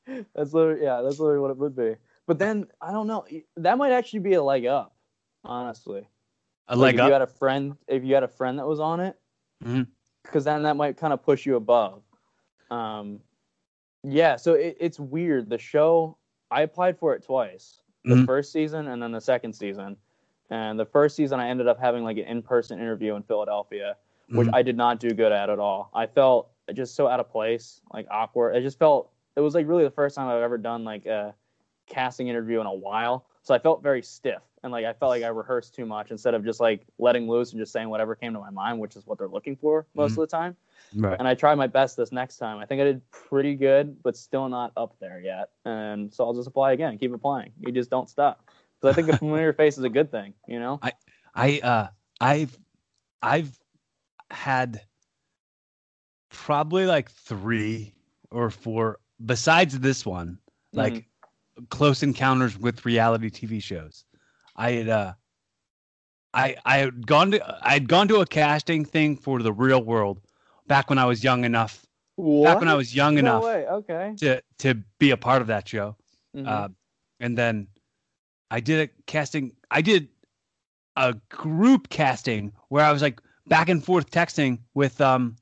(laughs) that's literally yeah, that's literally what it would be. But then I don't know. That might actually be a leg up, honestly. A Like leg if you had a friend, if you had a friend that was on it, because then that might kind of push you above. Um, yeah. So it, it's weird. The show I applied for it twice. The Mhm. first season and then the second season. And the first season, I ended up having like an in-person interview in Philadelphia, which Mhm. I did not do good at at all. I felt just so out of place, like awkward. I just felt it was like really the first time I've ever done like a casting interview in a while. So I felt very stiff and like I felt like I rehearsed too much instead of just like letting loose and just saying whatever came to my mind, which is what they're looking for most Mhm. of the time. Right. And I tried my best this next time. I think I did pretty good, but still not up there yet. And so I'll just apply again, keep applying. You just don't stop. Because I think a familiar (laughs) face is a good thing, you know? I I uh I've I've had probably like three or four besides this one, like Mm-hmm. Close encounters with reality TV shows. I had uh I I had gone to I had gone to a casting thing for the real world back when I was young enough What? back when I was young no enough way. Okay. to to be a part of that show. Mhm. Uh, and then I did a casting. I did a group casting where I was like back and forth texting with um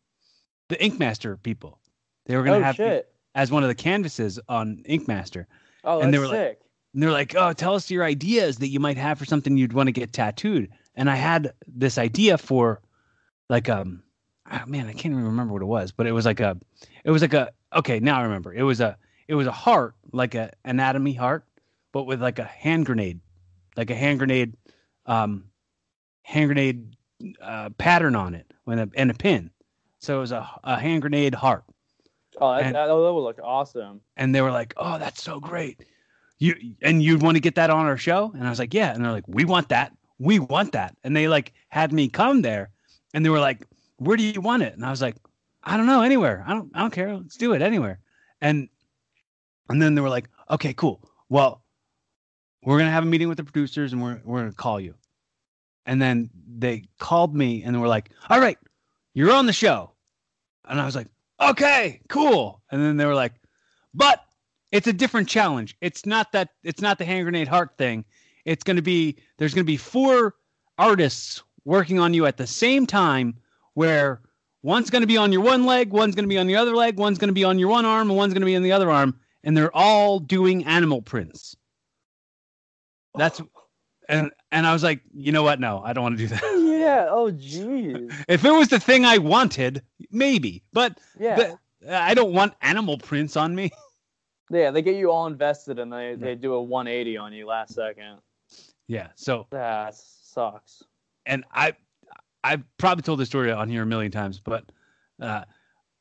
the Inkmaster people. They were gonna oh have shit. as one of the canvases on Inkmaster, Oh, and they were like- and they're like, "Oh, tell us your ideas that you might have for something you'd want to get tattooed." And I had this idea for like um oh, man, I can't even remember what it was, but it was like a, it was like a. Okay, now I remember. It was a, it was a heart, like a anatomy heart, but with like a hand grenade, like a hand grenade, um, hand grenade uh, pattern on it, with a and a pin. So it was a, a hand grenade heart. Oh, that, And- that, that would look awesome. and they were like, "Oh, that's so great." You and you'd want to get that on our show, and I was like, "Yeah." And they're like, "We want that. We want that." And they like had me come there, and they were like, "Where do you want it?" And I was like, "I don't know, anywhere. I don't, I don't care. Let's do it anywhere." And and then they were like, "Okay, cool. Well, we're gonna have a meeting with the producers, and we're we're gonna call you." And then they called me, and they were like, "All right, you're on the show," and I was like, "Okay, cool." And then they were like, "But." it's a different challenge. It's not that it's not the hand grenade heart thing. It's going to be there's going to be four artists working on you at the same time where one's going to be on your one leg, one's going to be on the other leg, one's going to be on your one arm, and one's going to be on the other arm, and they're all doing animal prints. That's and and I was like, you know what? No, I don't want to do that. Yeah. Oh, jeez. (laughs) if it was the thing I wanted, maybe, but Yeah. the- I don't want animal prints on me. (laughs) yeah. They get you all invested and they, they do a 180 on you last second. yeah, so That sucks. and I I've probably told this story on here a million times, but uh,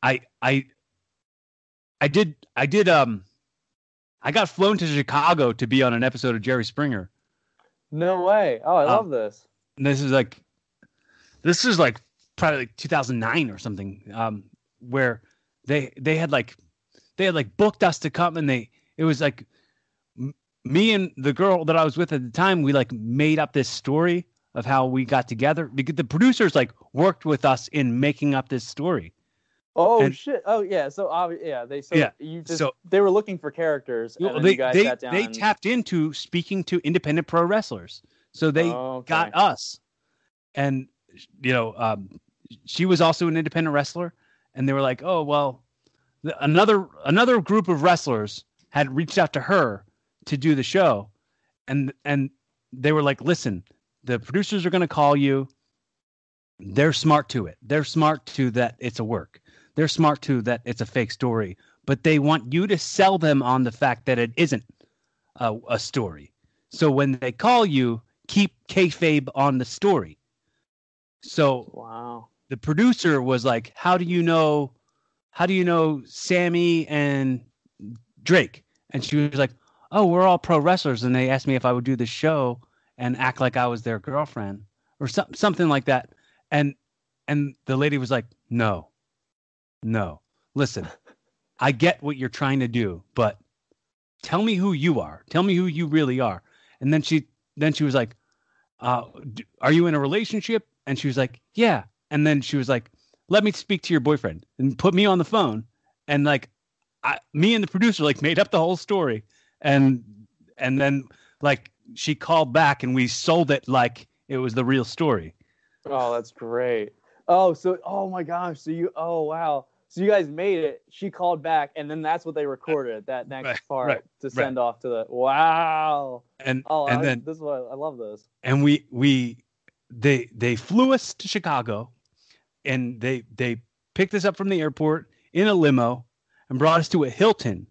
I I I did I did um I got flown to Chicago to be on an episode of Jerry Springer. No way. Oh, I Um, love this. This is like this is like probably like 2009 or something um where they they had like they had like booked us to come and they it was like m- me and the girl that I was with at the time we like made up this story of how we got together because the producers like worked with us in making up this story Oh and- shit! Oh yeah. So obvi- yeah, they so Yeah, you just so- they were looking for characters, and Well, they you guys they, sat down. they tapped into speaking to independent pro wrestlers so they Oh, okay. got us and you know um, she was also an independent wrestler and they were like oh well the, another another group of wrestlers had reached out to her to do the show. And and they were like listen the producers are going to call you. They're smart to it. They're smart to that it's a work. They're smart to that it's a fake story. But they want you to sell them on the fact that it isn't a, a story. So when they call you keep kayfabe on the story so Wow. the producer was like, "How do you know? How do you know Sammy and Drake?" And she was like, "Oh, we're all pro wrestlers, and they asked me if I would do the show and act like I was their girlfriend or some, something like that." And and the lady was like, "No, no, listen, (laughs) I get what you're trying to do, but tell me who you are. Tell me who you really are." And then she then she was like, uh, "Are you in a relationship?" And she was like, "Yeah." And then she was like, "Let me speak to your boyfriend," and put me on the phone. And like, I, me and the producer like made up the whole story, and and then like she called back, and we sold it like it was the real story. Oh, that's great. Oh, so oh my gosh. So you oh wow. So you guys made it. She called back, and then that's what they recorded that next Right, part right, to send off to the wow. And Oh, and I, then this is what I love this. and we we they they flew us to Chicago, and they they picked us up from the airport in a limo and brought us to a Hilton,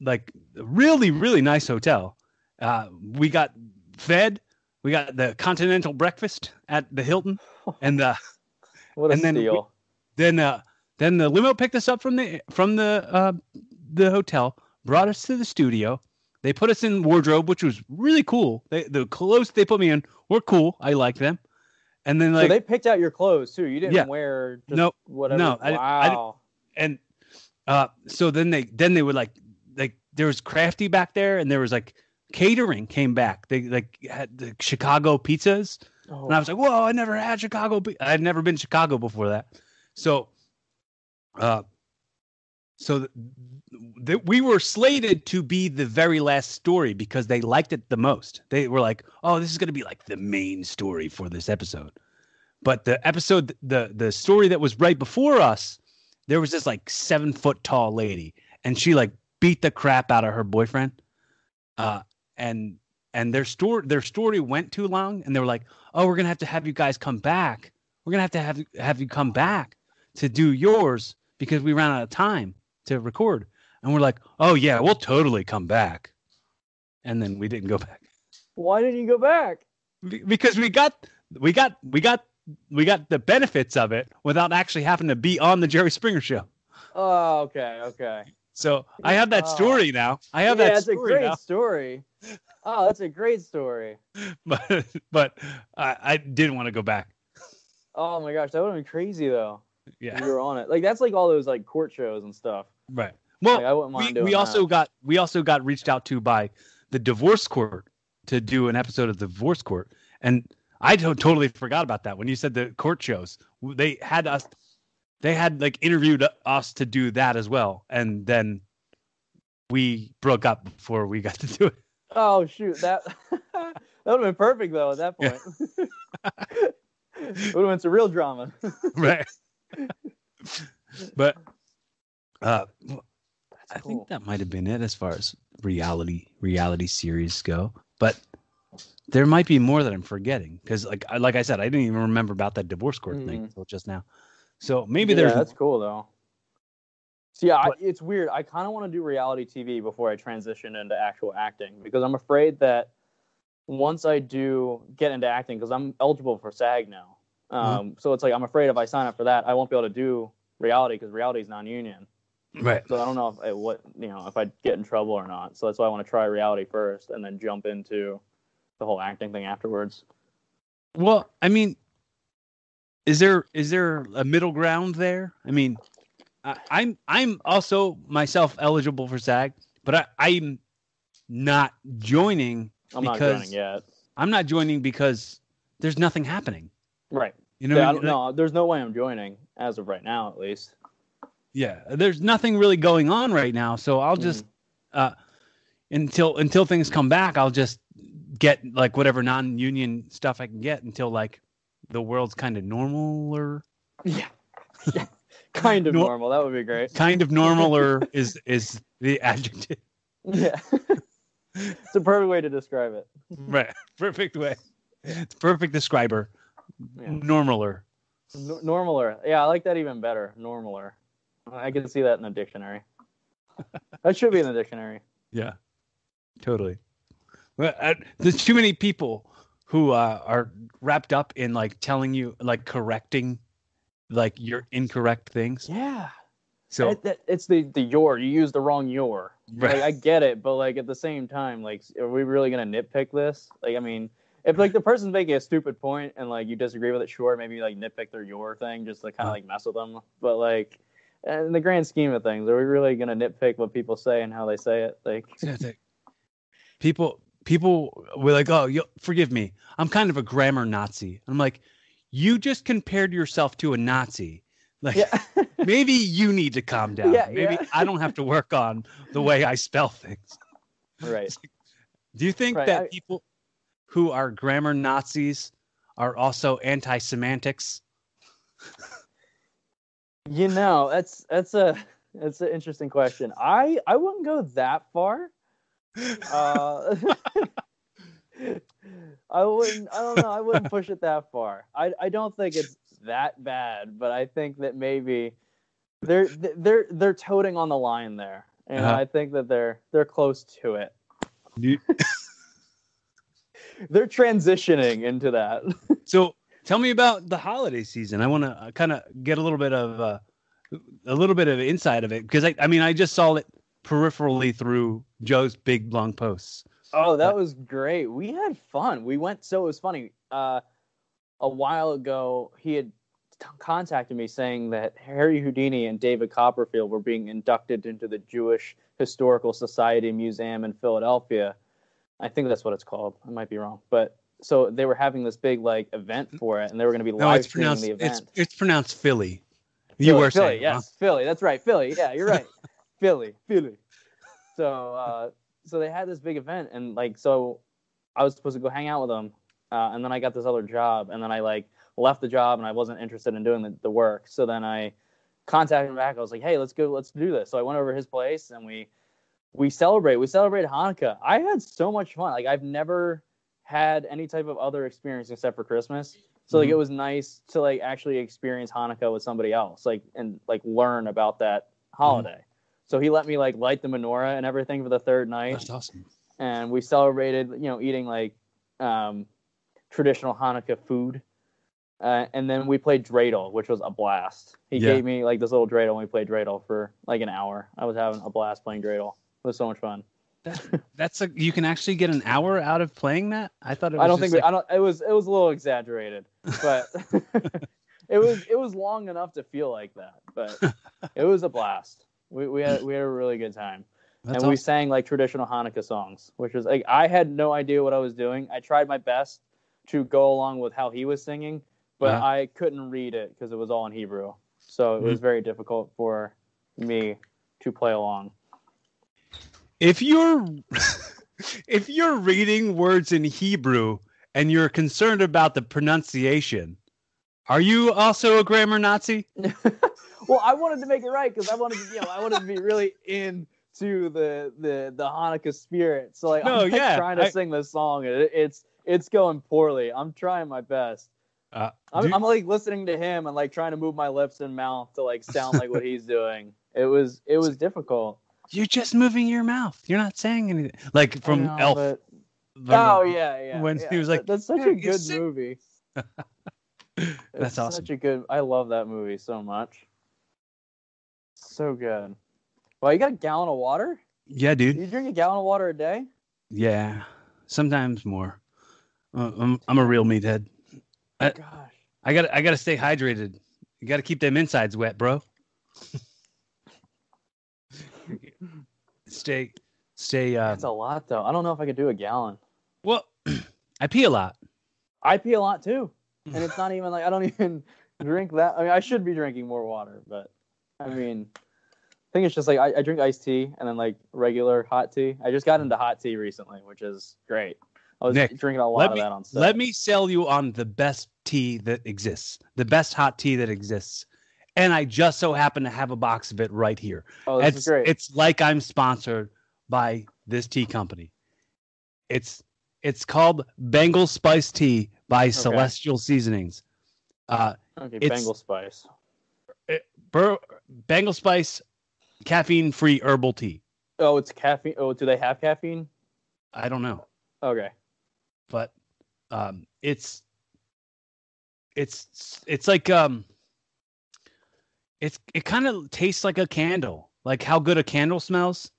like a really really nice hotel. Uh, we got fed. We got the continental breakfast at the Hilton, (laughs) and uh, What a And then we- then uh, then the limo picked us up from the from the uh, the hotel, brought us to the studio. They put us in wardrobe, which was really cool. They, the clothes they put me in were cool. I liked them. And then so like they picked out your clothes too. You didn't Yeah. wear just No, whatever. no, I didn't- I wow. and uh, so then they then they would like like there was crafty back there, and there was like catering came back. They like had the Chicago pizzas. oh, And I was like, whoa, I never had Chicago. Be- I'd never been to Chicago before that. So, uh, so th- th- we were slated to be the very last story because they liked it the most. They were like, oh, this is going to be like the main story for this episode. But the episode, the the story that was right before us, there was this like seven foot tall lady, and she like beat the crap out of her boyfriend. Uh, and and their story their story went too long, and they were like, oh, we're gonna have to have you guys come back. we're gonna have to have have you come back to do yours because we ran out of time to record." And we're like, "Oh yeah, we'll totally come back." And then we didn't go back Why didn't you go back? Be- because we got we got we got we got the benefits of it without actually having to be on the Jerry Springer show. Oh, okay, okay. So I have that Oh. story now. I have yeah, that that's a great now. story. Oh, that's a great story. (laughs) But but I, I didn't want to go back. Oh my gosh, that would have been crazy though. Yeah. You were on it. Like that's like all those like court shows and stuff. Right. Well, Like I wouldn't mind we, we also that. got we also got reached out to by the divorce court to do an episode of the divorce court and i totally forgot about that when you said the court shows they had us they had like interviewed us to do that as well and then we broke up before we got to do it Oh shoot, that (laughs) that would have been perfect though at that Yeah. point. (laughs) it would have been some real drama. (laughs) right but uh i cool. think that might have been it as far as reality reality series go but there might be more that i'm forgetting because like I- like i said i didn't even remember about that divorce court thing Mhm. until just now so maybe yeah, there's that's cool though. So yeah, I, it's weird. I kind of want to do reality TV before I transition into actual acting because I'm afraid that once I do get into acting, because I'm eligible for SAG now, um, so it's like I'm afraid if I sign up for that, I won't be able to do reality because reality is non-union. Right So I don't know if I, what you know if I get in trouble or not. So that's why I want to try reality first and then jump into the whole acting thing afterwards. well i mean is there is there a middle ground there i mean I, i'm i'm also myself eligible for sag but I, i'm not joining I'm not Because- joining yet. i'm not joining because there's nothing happening Right. you know yeah, I don't, mean? no, there's no way I'm joining as of right now, at least. Yeah there's nothing really going on right now so i'll just Mm-hmm. uh until until things come back i'll just get like whatever non-union stuff i can get until like the world's kind of normal or (laughs) Yeah. yeah. Kind of Nor- normal. That would be great. kind of normal or (laughs) is is the adjective Yeah. it's a perfect way to describe it. right (laughs) perfect way it's perfect describer Yeah. normaler N- normaler. Yeah, I like that even better. Normaler. I can see that in the dictionary. (laughs) that should be in the dictionary. yeah totally well, uh, there's too many people who uh, are wrapped up in like telling you like correcting like your incorrect things Yeah. so It- it's the the your. You use the wrong your. Right. Like I get it, but like at the same time, like are we really gonna nitpick this? Like I mean, if like the person's making a stupid point and like you disagree with it, sure, maybe like nitpick their your thing just to kind of like mess with them. But like in the grand scheme of things, are we really gonna nitpick what people say and how they say it? Like- people people were like oh you forgive me. I'm kind of a grammar nazi. I'm like you just compared yourself to a nazi. Like yeah, (laughs) maybe you need to calm down. Yeah, maybe yeah. i don't have to work on the way i spell things. Right. (laughs) do you think Right, that I- people who are grammar nazis are also anti-semantics (laughs) You know, that's that's a that's an interesting question. I I wouldn't go that far. Uh, (laughs) I wouldn't. I don't know. I wouldn't push it that far. I I don't think it's that bad, but I think that maybe they're they're they're toting on the line there, and Uh-huh. I think that they're they're close to it. You- (laughs) They're transitioning into that. so tell me about the holiday season i want to kind of get a little bit of uh, a little bit of inside of it because I, I mean i just saw it peripherally through joe's big long posts Oh, that But- was great. We had fun. We went so it was funny. Uh, a while ago, he had t- contacted me saying that Harry Houdini and David Copperfield were being inducted into the Jewish Historical Society Museum in Philadelphia. I think that's what it's called. I might be wrong, but so they were having this big like event for it, and they were going to be no live it's streaming pronounced the event. it's it's pronounced philly you Philly, were Philly, saying yes, huh? Philly. That's right, Philly. Yeah, you're right, (laughs) Philly, Philly. So, uh, so they had this big event, and like, so I was supposed to go hang out with them, uh, and then I got this other job, and then I like left the job, and I wasn't interested in doing the, the work. So then I contacted him back. I was like, hey, let's go, let's do this. So I went over to his place, and we we celebrate. We celebrate Hanukkah. I had so much fun. Like I've never had any type of other experience except for Christmas. So like Mhm. it was nice to like actually experience Hanukkah with somebody else, like and like learn about that holiday. So he let me like light the menorah and everything for the third night, That's awesome. and we celebrated, you know, eating like um, traditional Hanukkah food. Uh, and then we played dreidel, which was a blast. He Yeah. gave me like this little dreidel, and we played dreidel for like an hour. I was having a blast playing dreidel. It was so much fun. (laughs) That's a you can actually get an hour out of playing that. I thought it was I don't think we, I don't. It was it was a little exaggerated, but (laughs) (laughs) it was it was long enough to feel like that. But it was a blast. We we had we had a really good time, that's and we sang like traditional Hanukkah songs, which was like I had no idea what I was doing. I tried my best to go along with how he was singing, but Uh-huh. I couldn't read it because it was all in Hebrew, so it Mm-hmm. was very difficult for me to play along. If you're (laughs) if you're reading words in Hebrew and you're concerned about the pronunciation, are you also a grammar Nazi? (laughs) well, I wanted to make it right because I wanted to, you know, I wanted to be really into the the the Hanukkah spirit. So like, No, I'm yeah, trying to I- sing this song, and it, it's it's going poorly. I'm trying my best. Uh, I'm, do- I'm like listening to him and like trying to move my lips and mouth to like sound like what he's (laughs) doing. It was it was difficult. You're just moving your mouth. You're not saying anything. Like from I know, Elf. but- Oh yeah, yeah. when yeah. he was like, "That's such a good sick." movie. (laughs) That's It's awesome. Such a good. I love that movie so much. So good. Well, you got a gallon of water? Yeah, dude. You drink a gallon of water a day? Yeah, sometimes more. Uh, I'm I'm a real meathead. Uh, Gosh. I got I got to stay hydrated. You got to keep them insides wet, bro. Stay stay. Uh, That's a lot, though. I don't know if I could do a gallon. well, (clears throat) I pee a lot. I pee a lot too, (laughs) and it's not even like I don't even (laughs) drink that. I mean, I should be drinking more water, but I mean, I think it's just like I, I drink iced tea and then like regular hot tea. I just got into hot tea recently, which is great. I was Nick, drinking a lot of me- that on set. Let me sell you on the best tea that exists, the best hot tea that exists. And I just so happen to have a box of it right here. Oh, this it's is great. it's like I'm sponsored by this tea company. It's it's called Bengal Spice Tea by Celestial Seasonings. Uh, okay, it's- Bengal spice. Bur- Bengal Spice caffeine free herbal tea. Oh, it's caffeine. Oh, do they have caffeine? I don't know, Okay. but um, it's it's it's like um, it's it kind of tastes like a candle, like how good a candle smells.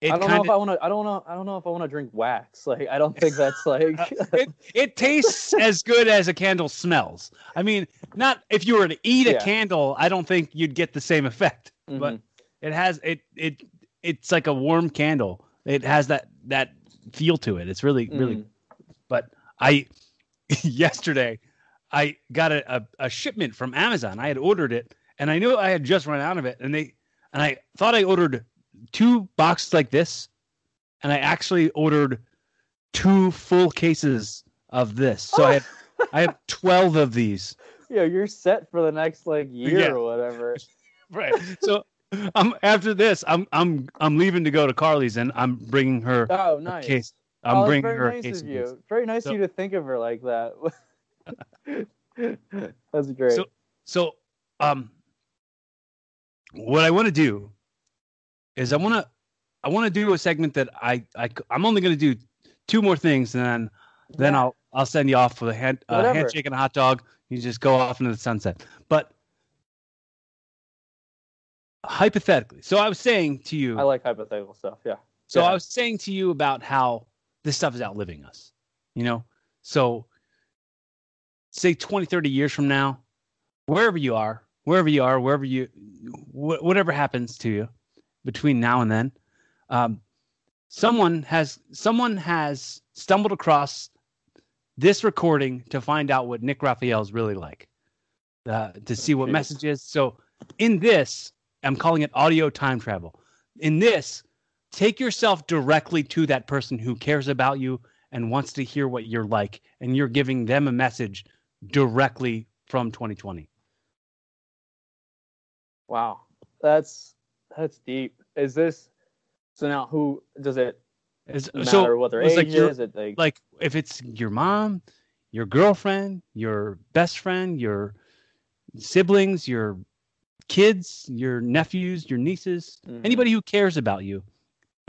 It I don't know kinda- if I want to. I don't know. I don't know if I want to drink wax. (laughs) Like, I don't think that's (laughs) like. (laughs) it, it tastes as good as a candle smells. I mean, not if you were to eat a candle, I don't think you'd get the same effect. But Mhm. it has it it it's like a warm candle. It has that that feel to it. It's really really. Mm. But I yesterday I got a, a a shipment from Amazon. I had ordered it, and I knew I had just run out of it, and they and I thought I ordered two boxes like this, and I actually ordered two full cases of this. So I have I have (laughs) twelve of these. Yeah, you're set for the next like year Yeah. or whatever. (laughs) Right. So um after this, I'm I'm I'm leaving to go to Carly's, and I'm bringing her Oh, a nice. case. I'm oh, bringing very her a nice case of you. Very nice So- of you to think of her like that. (laughs) that's great. So so um what I want to do is I want to I want to do a segment that I I I'm only going to do two more things and then then Yeah. I'll I'll send you off with a hand uh, Whatever. handshake and a hot dog. You just go off into the sunset. But hypothetically, so I was saying to you, I like hypothetical stuff. Yeah. so Yeah. I was saying to you about how this stuff is outliving us, you know? So say 20, 30 years from now, wherever you are, wherever you are, wherever you, wh- whatever happens to you between now and then, um, someone has, someone has stumbled across this recording to find out what Nick Raphael is really like, uh, to see what messages. So in this, I'm calling it audio time travel. In this, take yourself directly to that person who cares about you and wants to hear what you're like, and you're giving them a message directly from 2020. Wow. That's that's deep. Is this so now who does it Is- matter so what their age like you're- is? It like, like if it's your mom, your girlfriend, your best friend, your siblings, your kids, your nephews, your nieces, Mhm. anybody who cares about you.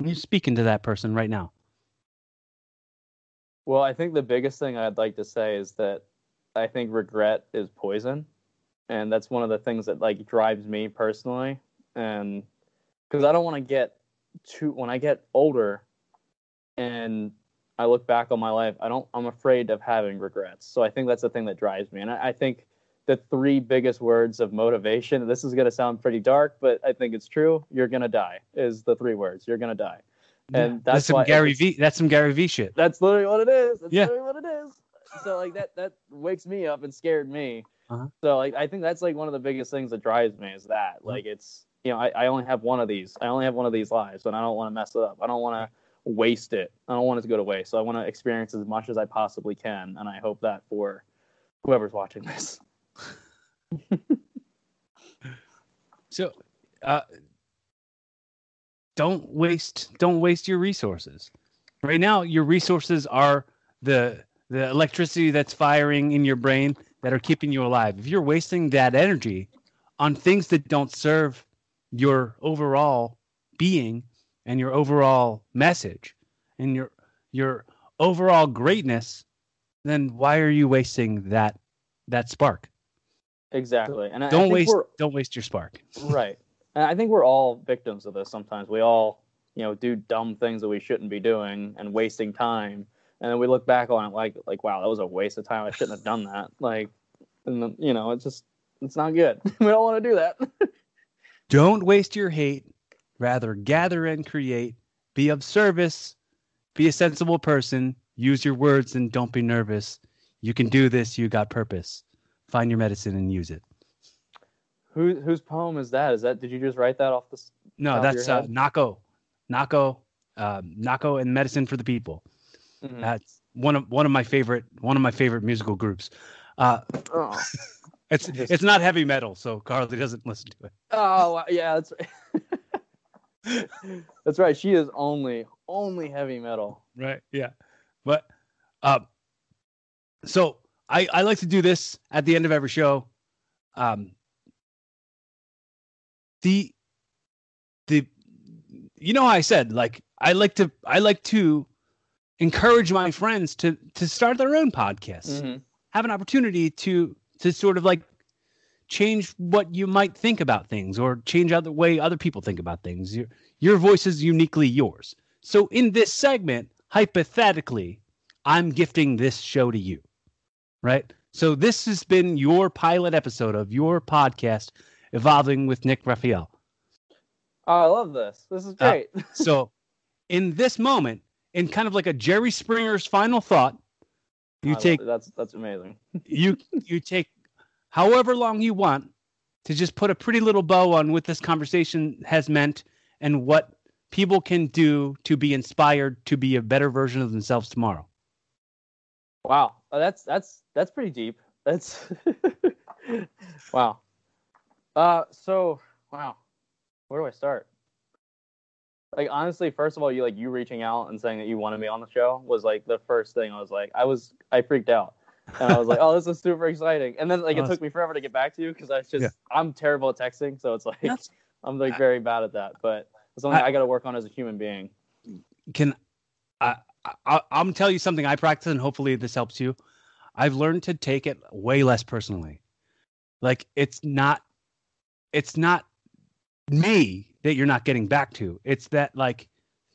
You're speaking to that person right now. Well, I think the biggest thing I'd like to say is that I think regret is poison, and that's one of the things that like drives me personally, and because I don't want to get too when I get older, and I look back on my life, I don't. I'm afraid of having regrets. So I think that's the thing that drives me, and I, I think the three biggest words of motivation. This is gonna sound pretty dark, but I think it's true. You're gonna die is the three words. You're gonna die. And Yeah, that's some Gary V. That's some Gary V. shit. that's literally what it is. That's Yeah. literally what it is. So like that that wakes me up and scared me. Uh-huh. So like I think that's like one of the biggest things that drives me is that like it's you know I, I only have one of these. I only have one of these lives, and I don't want to mess it up. I don't want to waste it. I don't want it to go to waste. So I want to experience as much as I possibly can, and I hope that for whoever's watching this. (laughs) So, uh, don't waste don't waste your resources. Right now, your resources are the the electricity that's firing in your brain that are keeping you alive. If you're wasting that energy on things that don't serve your overall being and your overall message and your your overall greatness, then why are you wasting that that spark? Exactly, and Don't waste don't waste your spark. (laughs) right and i think we're all victims of this sometimes we all you know do dumb things that we shouldn't be doing and wasting time and then we look back on it like like wow that was a waste of time i shouldn't have done that like and then you know it's just it's not good (laughs) we don't want to do that (laughs) Don't waste your hate. Rather, gather and create. Be of service. Be a sensible person. Use your words and don't be nervous. You can do this. You got purpose. Find your medicine and use it. Who, whose poem is that is that did you just write that off the No, that's uh? Nahko. Nahko. Um, Nahko and Medicine for the People. Mhm. That's one of one of my favorite one of my favorite musical groups. Uh, oh. (laughs) it's it's not heavy metal, so Carly doesn't listen to it. oh yeah that's right (laughs) that's right she is only only heavy metal right yeah but uh so i i like to do this at the end of every show um the the you know how i said like i like to i like to encourage my friends to to start their own podcasts. Mhm. have an opportunity to to sort of like change what you might think about things or change out the way other people think about things. Your your voice is uniquely yours. So in this segment hypothetically i'm gifting this show to you right? So this has been your pilot episode of your podcast evolving with nick raphael. Oh i love this. This is Uh, great. (laughs) so in this moment in kind of like a jerry springer's final thought you love take that's that's amazing (laughs) you you take however long you want to just put a pretty little bow on what this conversation has meant and what people can do to be inspired to be a better version of themselves tomorrow. Wow, Uh, that's that's that's pretty deep. That's (laughs) wow. Uh, so wow, where do I start? Like honestly, first of all, you like you reaching out and saying that you wanted me on the show was like the first thing I was like, I was I freaked out, and I was like, (laughs) oh, this is super exciting. And then like it took me forever to get back to you because I was just Yeah. I'm terrible at texting, so it's like That's- (laughs) I'm like very bad at that. But it's something I- I, got to work on as a human being. Can I, I I'm gonna tell you something I practice and hopefully this helps you. I've learned to take it way less personally. Like it's not it's not me that you're not getting back to. It's that like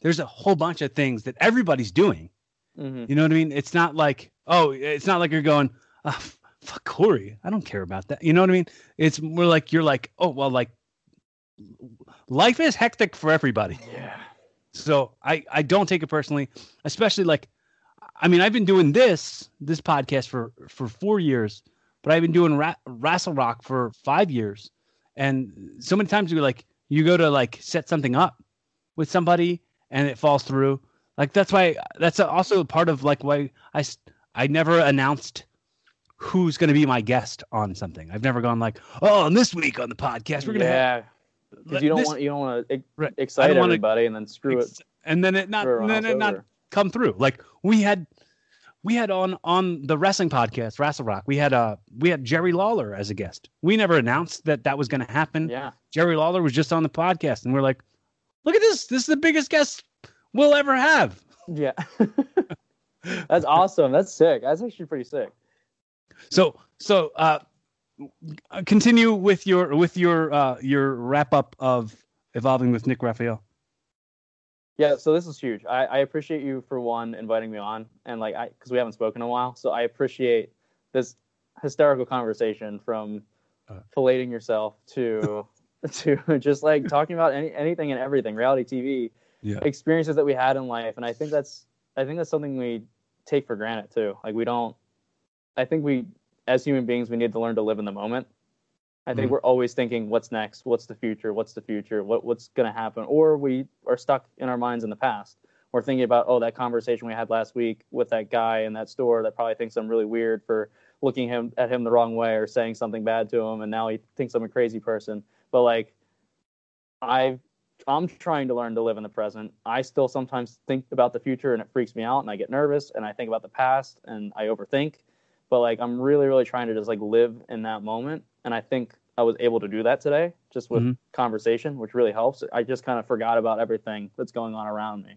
there's a whole bunch of things that everybody's doing hmm You know what I mean? It's not like, oh, it's not like you're going, oh, fuck Corey. I don't care about that. You know what I mean? It's more like you're like, oh, well, like life is hectic for everybody. Yeah. So I, I don't take it personally, especially like, I mean, I've been doing this, this podcast for, for four years, but I've been doing ra- Wrestle Rock for five years. And so many times you like, you go to like set something up with somebody and it falls through. Like that's why that's also part of like why I I never announced who's going to be my guest on something. I've never gone like, oh, and this week on the podcast we're going to have yeah. Because you don't this- want you don't want to Right. Excite everybody and then screw it. and then it not everyone then it not come through. Like we had we had on on the wrestling podcast, Wrestle Rock. We had uh we had Jerry Lawler as a guest. We never announced that that was going to happen. Yeah. Jerry Lawler was just on the podcast, and we're like, look at this. This is the biggest guest we'll ever have. Yeah. (laughs) That's awesome. That's sick. That's actually pretty sick. So so uh, continue with your with your uh your wrap up of evolving with Nick Raphael. Yeah, so this is huge. I, I appreciate you for one inviting me on, and like I because we haven't spoken in a while, so I appreciate this hysterical conversation from Uh. filleting yourself to (laughs) to just like talking about any anything and everything, reality TV Yeah. experiences that we had in life, and I think that's I think that's something we take for granted too. Like we don't. I think we as human beings we need to learn to live in the moment. I think Mhm. we're always thinking, what's next? What's the future? What's the future? What what's gonna happen? Or we are stuck in our minds in the past. We're thinking about, oh, that conversation we had last week with that guy in that store that probably thinks I'm really weird for looking him at him the wrong way or saying something bad to him, and now he thinks I'm a crazy person. But like, I've I'm trying to learn to live in the present. I still sometimes think about the future and it freaks me out and I get nervous and I think about the past and I overthink. But like I'm really, really trying to just like live in that moment. And I think I was able to do that today just with Mhm. conversation, which really helps. I just kind of forgot about everything that's going on around me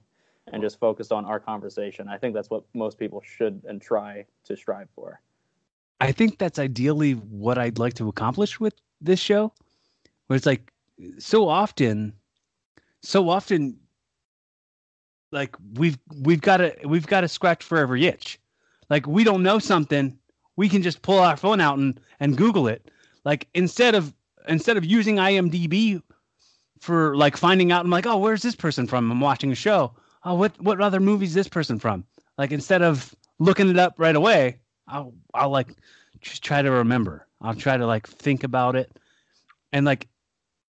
and just focused on our conversation. I think that's what most people should and try to strive for. I think that's ideally what I'd like to accomplish with this show. Where it's like so often, so often, like we've we've got to we've got to scratch for every itch. Like we don't know something, we can just pull our phone out and and Google it. Like instead of instead of using IMDb for like finding out, I'm like, oh, where's this person from? I'm watching a show. Oh, what what other movies this person from? Like instead of looking it up right away, I'll I'll like just try to remember. I'll try to like think about it. And like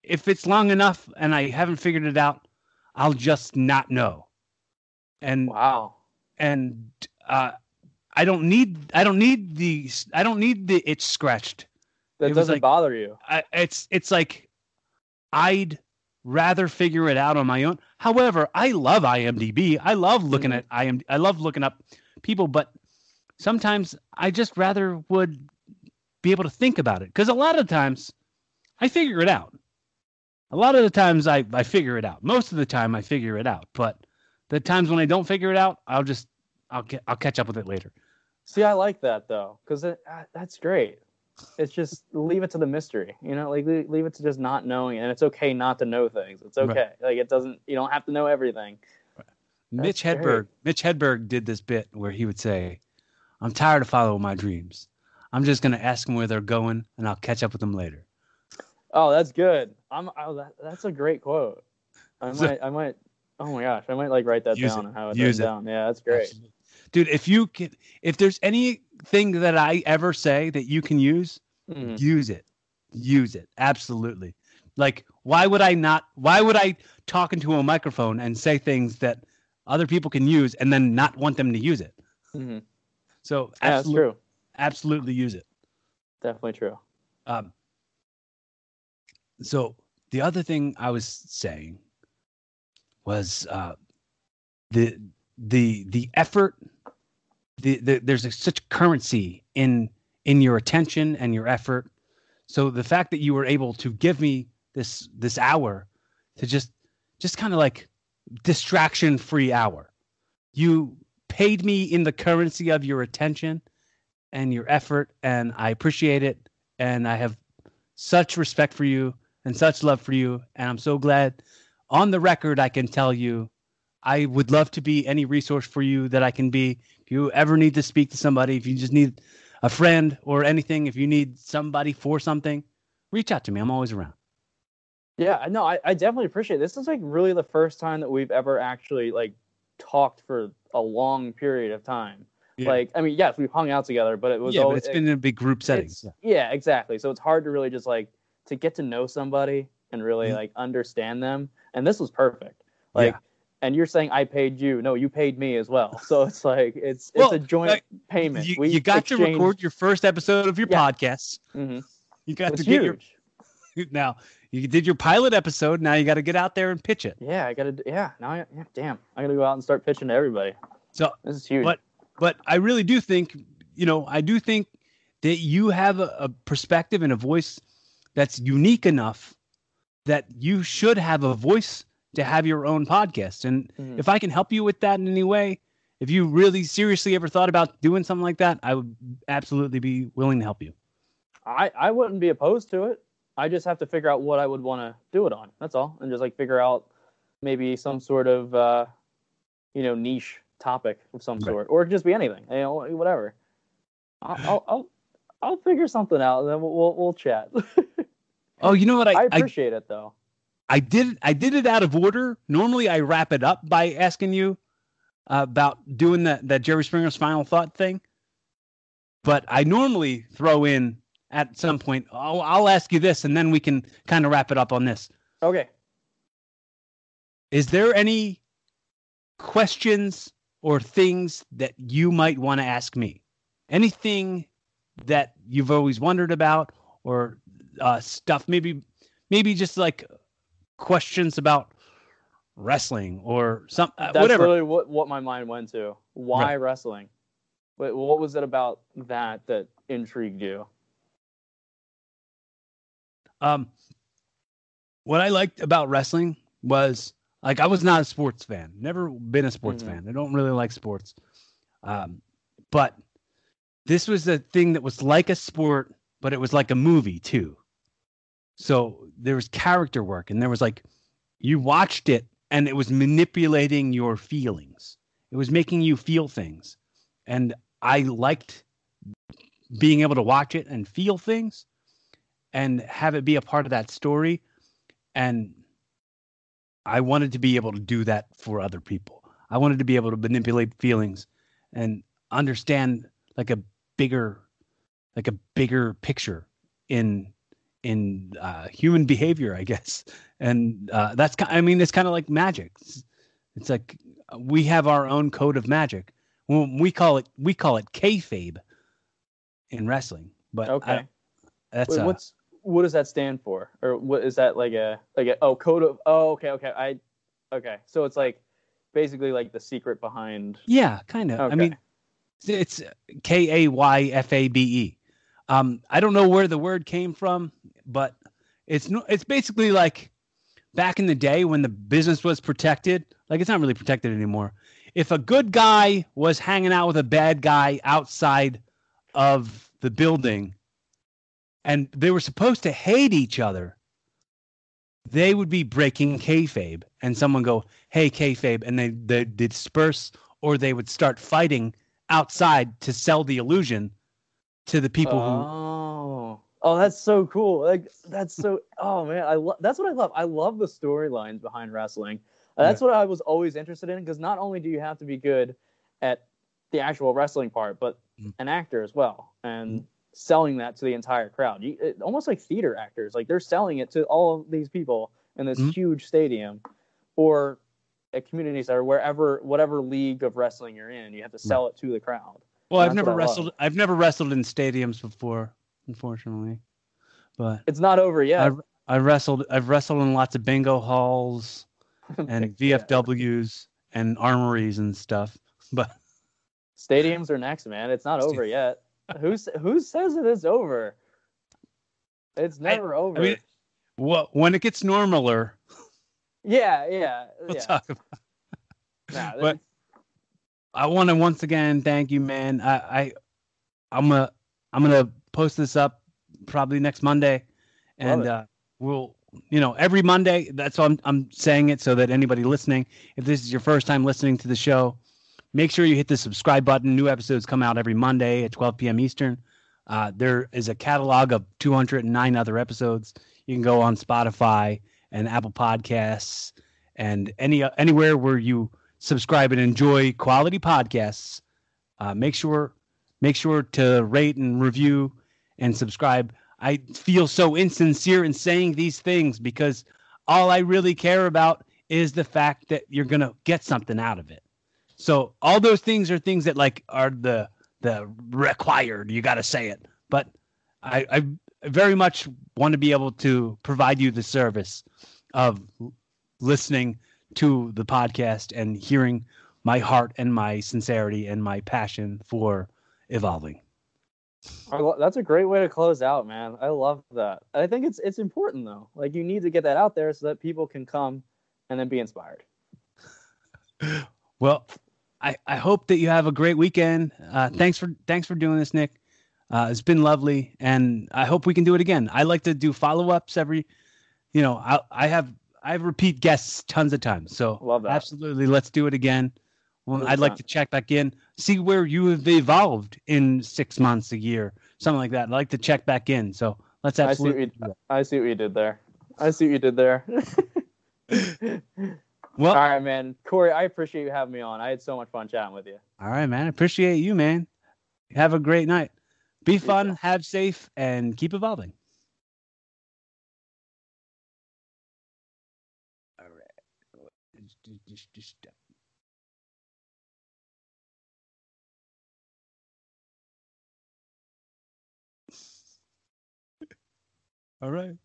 if it's long enough and I haven't figured it out, I'll just not know. And Wow. and uh I don't need I don't need the I don't need the itch scratched. That It doesn't like- bother you. I, it's it's like I'd rather figure it out on my own. However, I love IMDb. I love looking Mhm. at IM. I love looking up people, but sometimes I just rather would be able to think about it because a lot of times I figure it out. A lot of the times I I figure it out. Most of the time I figure it out, but the times when I don't figure it out, I'll just I'll get I'll catch up with it later. See, I like that though, because uh, that's great. It's just leave it to the mystery, you know, like leave, it to just not knowing, and it's okay not to know things. It's Right. okay, like it doesn't. You don't have to know everything. Mitch That's Hedberg. Mitch Hedberg did this bit where he would say, "I'm tired of following my dreams. I'm just gonna ask them where they're going, and I'll catch up with them later." Oh, that's good. I'm. Oh, that, that's a great quote. I So- might. I might. Oh my gosh, I might like write that down it. and have it Use it. down. Yeah, that's great. Dude. If you can, if there's anything that I ever say that you can use, Mhm. use it, use it. Absolutely. Like, why would I not? Why would I talk into a microphone and say things that other people can use and then not want them to use it? Mhm. So, Yeah, that's true. absolutely use it. Definitely true. Um, so the other thing I was saying was uh, the the the effort. The, the there's a, such currency in in your attention and your effort. So the fact that you were able to give me this this hour to just just kind of like distraction free hour. You paid me in the currency of your attention and your effort and I appreciate it and I have such respect for you and such love for you. And I'm so glad on the record I can tell you I would love to be any resource for you that I can be. If you ever need to speak to somebody, if you just need a friend or anything, if you need somebody for something, reach out to me. I'm always around. Yeah, no, I, I definitely appreciate it. This is like really the first time that we've ever actually like talked for a long period of time. Yeah. Like, I mean, yes, we've hung out together, but it was yeah, but always, it's been in a big group setting. it's- yeah, exactly. So it's hard to really just like to get to know somebody and really Mhm. like understand them. And this was perfect. Like, Yeah. And you're saying I paid you. No, you paid me as well. So it's like it's Well, it's a joint like, payment. You, you got to record your first episode of your Yeah. podcast. Mhm. You got to get your (laughs) now. You did your pilot episode. Now you got to get out there and pitch it. Yeah, I gotta. Yeah, now I, yeah, damn, I gotta go out and start pitching to everybody. So This is huge. But but I really do think, you know, I do think that you have a, a perspective and a voice that's unique enough that you should have a voice to have your own podcast. And Mhm. if I can help you with that in any way, if you really seriously ever thought about doing something like that, I would absolutely be willing to help you. I I wouldn't be opposed to it. I just have to figure out what I would want to do it on. That's all, and just like figure out maybe some sort of uh, you know niche topic of some Right. sort, or it could just be anything. You know, whatever. I'll I'll I'll, I'll figure something out, and then we'll we'll, we'll chat. (laughs) Oh, you know what? I, I I, appreciate it though. I did I did it out of order. Normally I wrap it up by asking you uh, about doing that that Jerry Springer's final thought thing. But I normally throw in at some point, oh, I'll ask you this, and then we can kind of wrap it up on this. Okay. Is there any questions or things that you might want to ask me? Anything that you've always wondered about, or uh, stuff maybe maybe just like questions about wrestling or some uh, That's whatever. literally what, what my mind went to. Why Right. wrestling? What, what was it about that that intrigued you? Um, what I liked about wrestling was like I was not a sports fan. Never been a sports Mhm. fan. I don't really like sports. Um, but this was a thing that was like a sport, but it was like a movie too. So there was character work, and there was like you watched it, and it was manipulating your feelings. It was making you feel things, and I liked being able to watch it and feel things and have it be a part of that story. And I wanted to be able to do that for other people. I wanted to be able to manipulate feelings and understand like a bigger, like a bigger picture in in uh, human behavior, I guess. And uh, that's I mean, it's kind of like magic. It's, it's like we have our own code of magic. Well, we call it we call it kayfabe in wrestling. But I- Okay. that's Wait, uh, what's what does that stand for? Or what is that like a like a oh code of oh okay okay I okay so it's like basically like the secret behind Yeah, kind of. I mean, it's K A Y F A B E. Um, I don't know where the word came from, but it's it's basically like back in the day when the business was protected. Like it's not really protected anymore. If a good guy was hanging out with a bad guy outside of the building, and they were supposed to hate each other, they would be breaking kayfabe, and someone go, "Hey, kayfabe," and they they disperse, or they would start fighting outside to sell the illusion to the people who. oh. Oh that's so cool. Like that's so oh man I love that's what I love. I love the storylines behind wrestling. Uh, that's what I was always interested in because not only do you have to be good at the actual wrestling part but Mhm. an actor as well and selling that to the entire crowd. You, it, almost like theater actors like they're selling it to all of these people in this Mhm. huge stadium or at community center wherever whatever league of wrestling you're in you have to sell it to the crowd Well, I've never I wrestled. I've never wrestled in stadiums before, unfortunately. But it's not over yet I've I wrestled. I've wrestled in lots of bingo halls (laughs) and. VFWs and armories and stuff. (laughs) But Stadiums are next, man. It's not over yet. (laughs) who s- who says it is over? It's never over. I mean, well, when it gets normaler, yeah, yeah, we'll yeah. talk about. Nah, but- I want to once again thank you, man. I, I I'm gonna I'm gonna post this up probably next Monday, and uh, we'll you know every Monday. That's why I'm I'm saying it so that anybody listening, if this is your first time listening to the show, make sure you hit the subscribe button. New episodes come out every Monday at 12 p.m. Eastern. Uh, there is a catalog of 209 other episodes. You can go on Spotify and Apple Podcasts and any anywhere where you subscribe and enjoy quality podcasts. Uh, make sure make sure to rate and review and subscribe. I feel so insincere in saying these things because all I really care about is the fact that you're gonna get something out of it. So all those things are things that like are the the required. You got to say it, but I, I very much want to be able to provide you the service of listening to the podcast and hearing my heart and my sincerity and my passion for evolving. That's a great way to close out, man. I love that. I think it's it's important though. Like you need to get that out there so that people can come and then be inspired. Well, I, I hope that you have a great weekend. Uh, thanks for thanks for doing this, Nick. Uh, it's been lovely, and I hope we can do it again. I like to do follow ups every, you know, I I have I repeat guests tons of times. So Love that. absolutely, let's do it again. Well, I'd like to check back in, see where you have evolved in six months, a year, something like that. I'd like to check back in. So let's I see what absolutely. you. I see what you did there. I see what you did there. (laughs) Well, All right, man. Corey, I appreciate you having me on. I had so much fun chatting with you. All right, man. Appreciate you, man. Have a great night. Be fun, have safe, and keep evolving. All right. All right.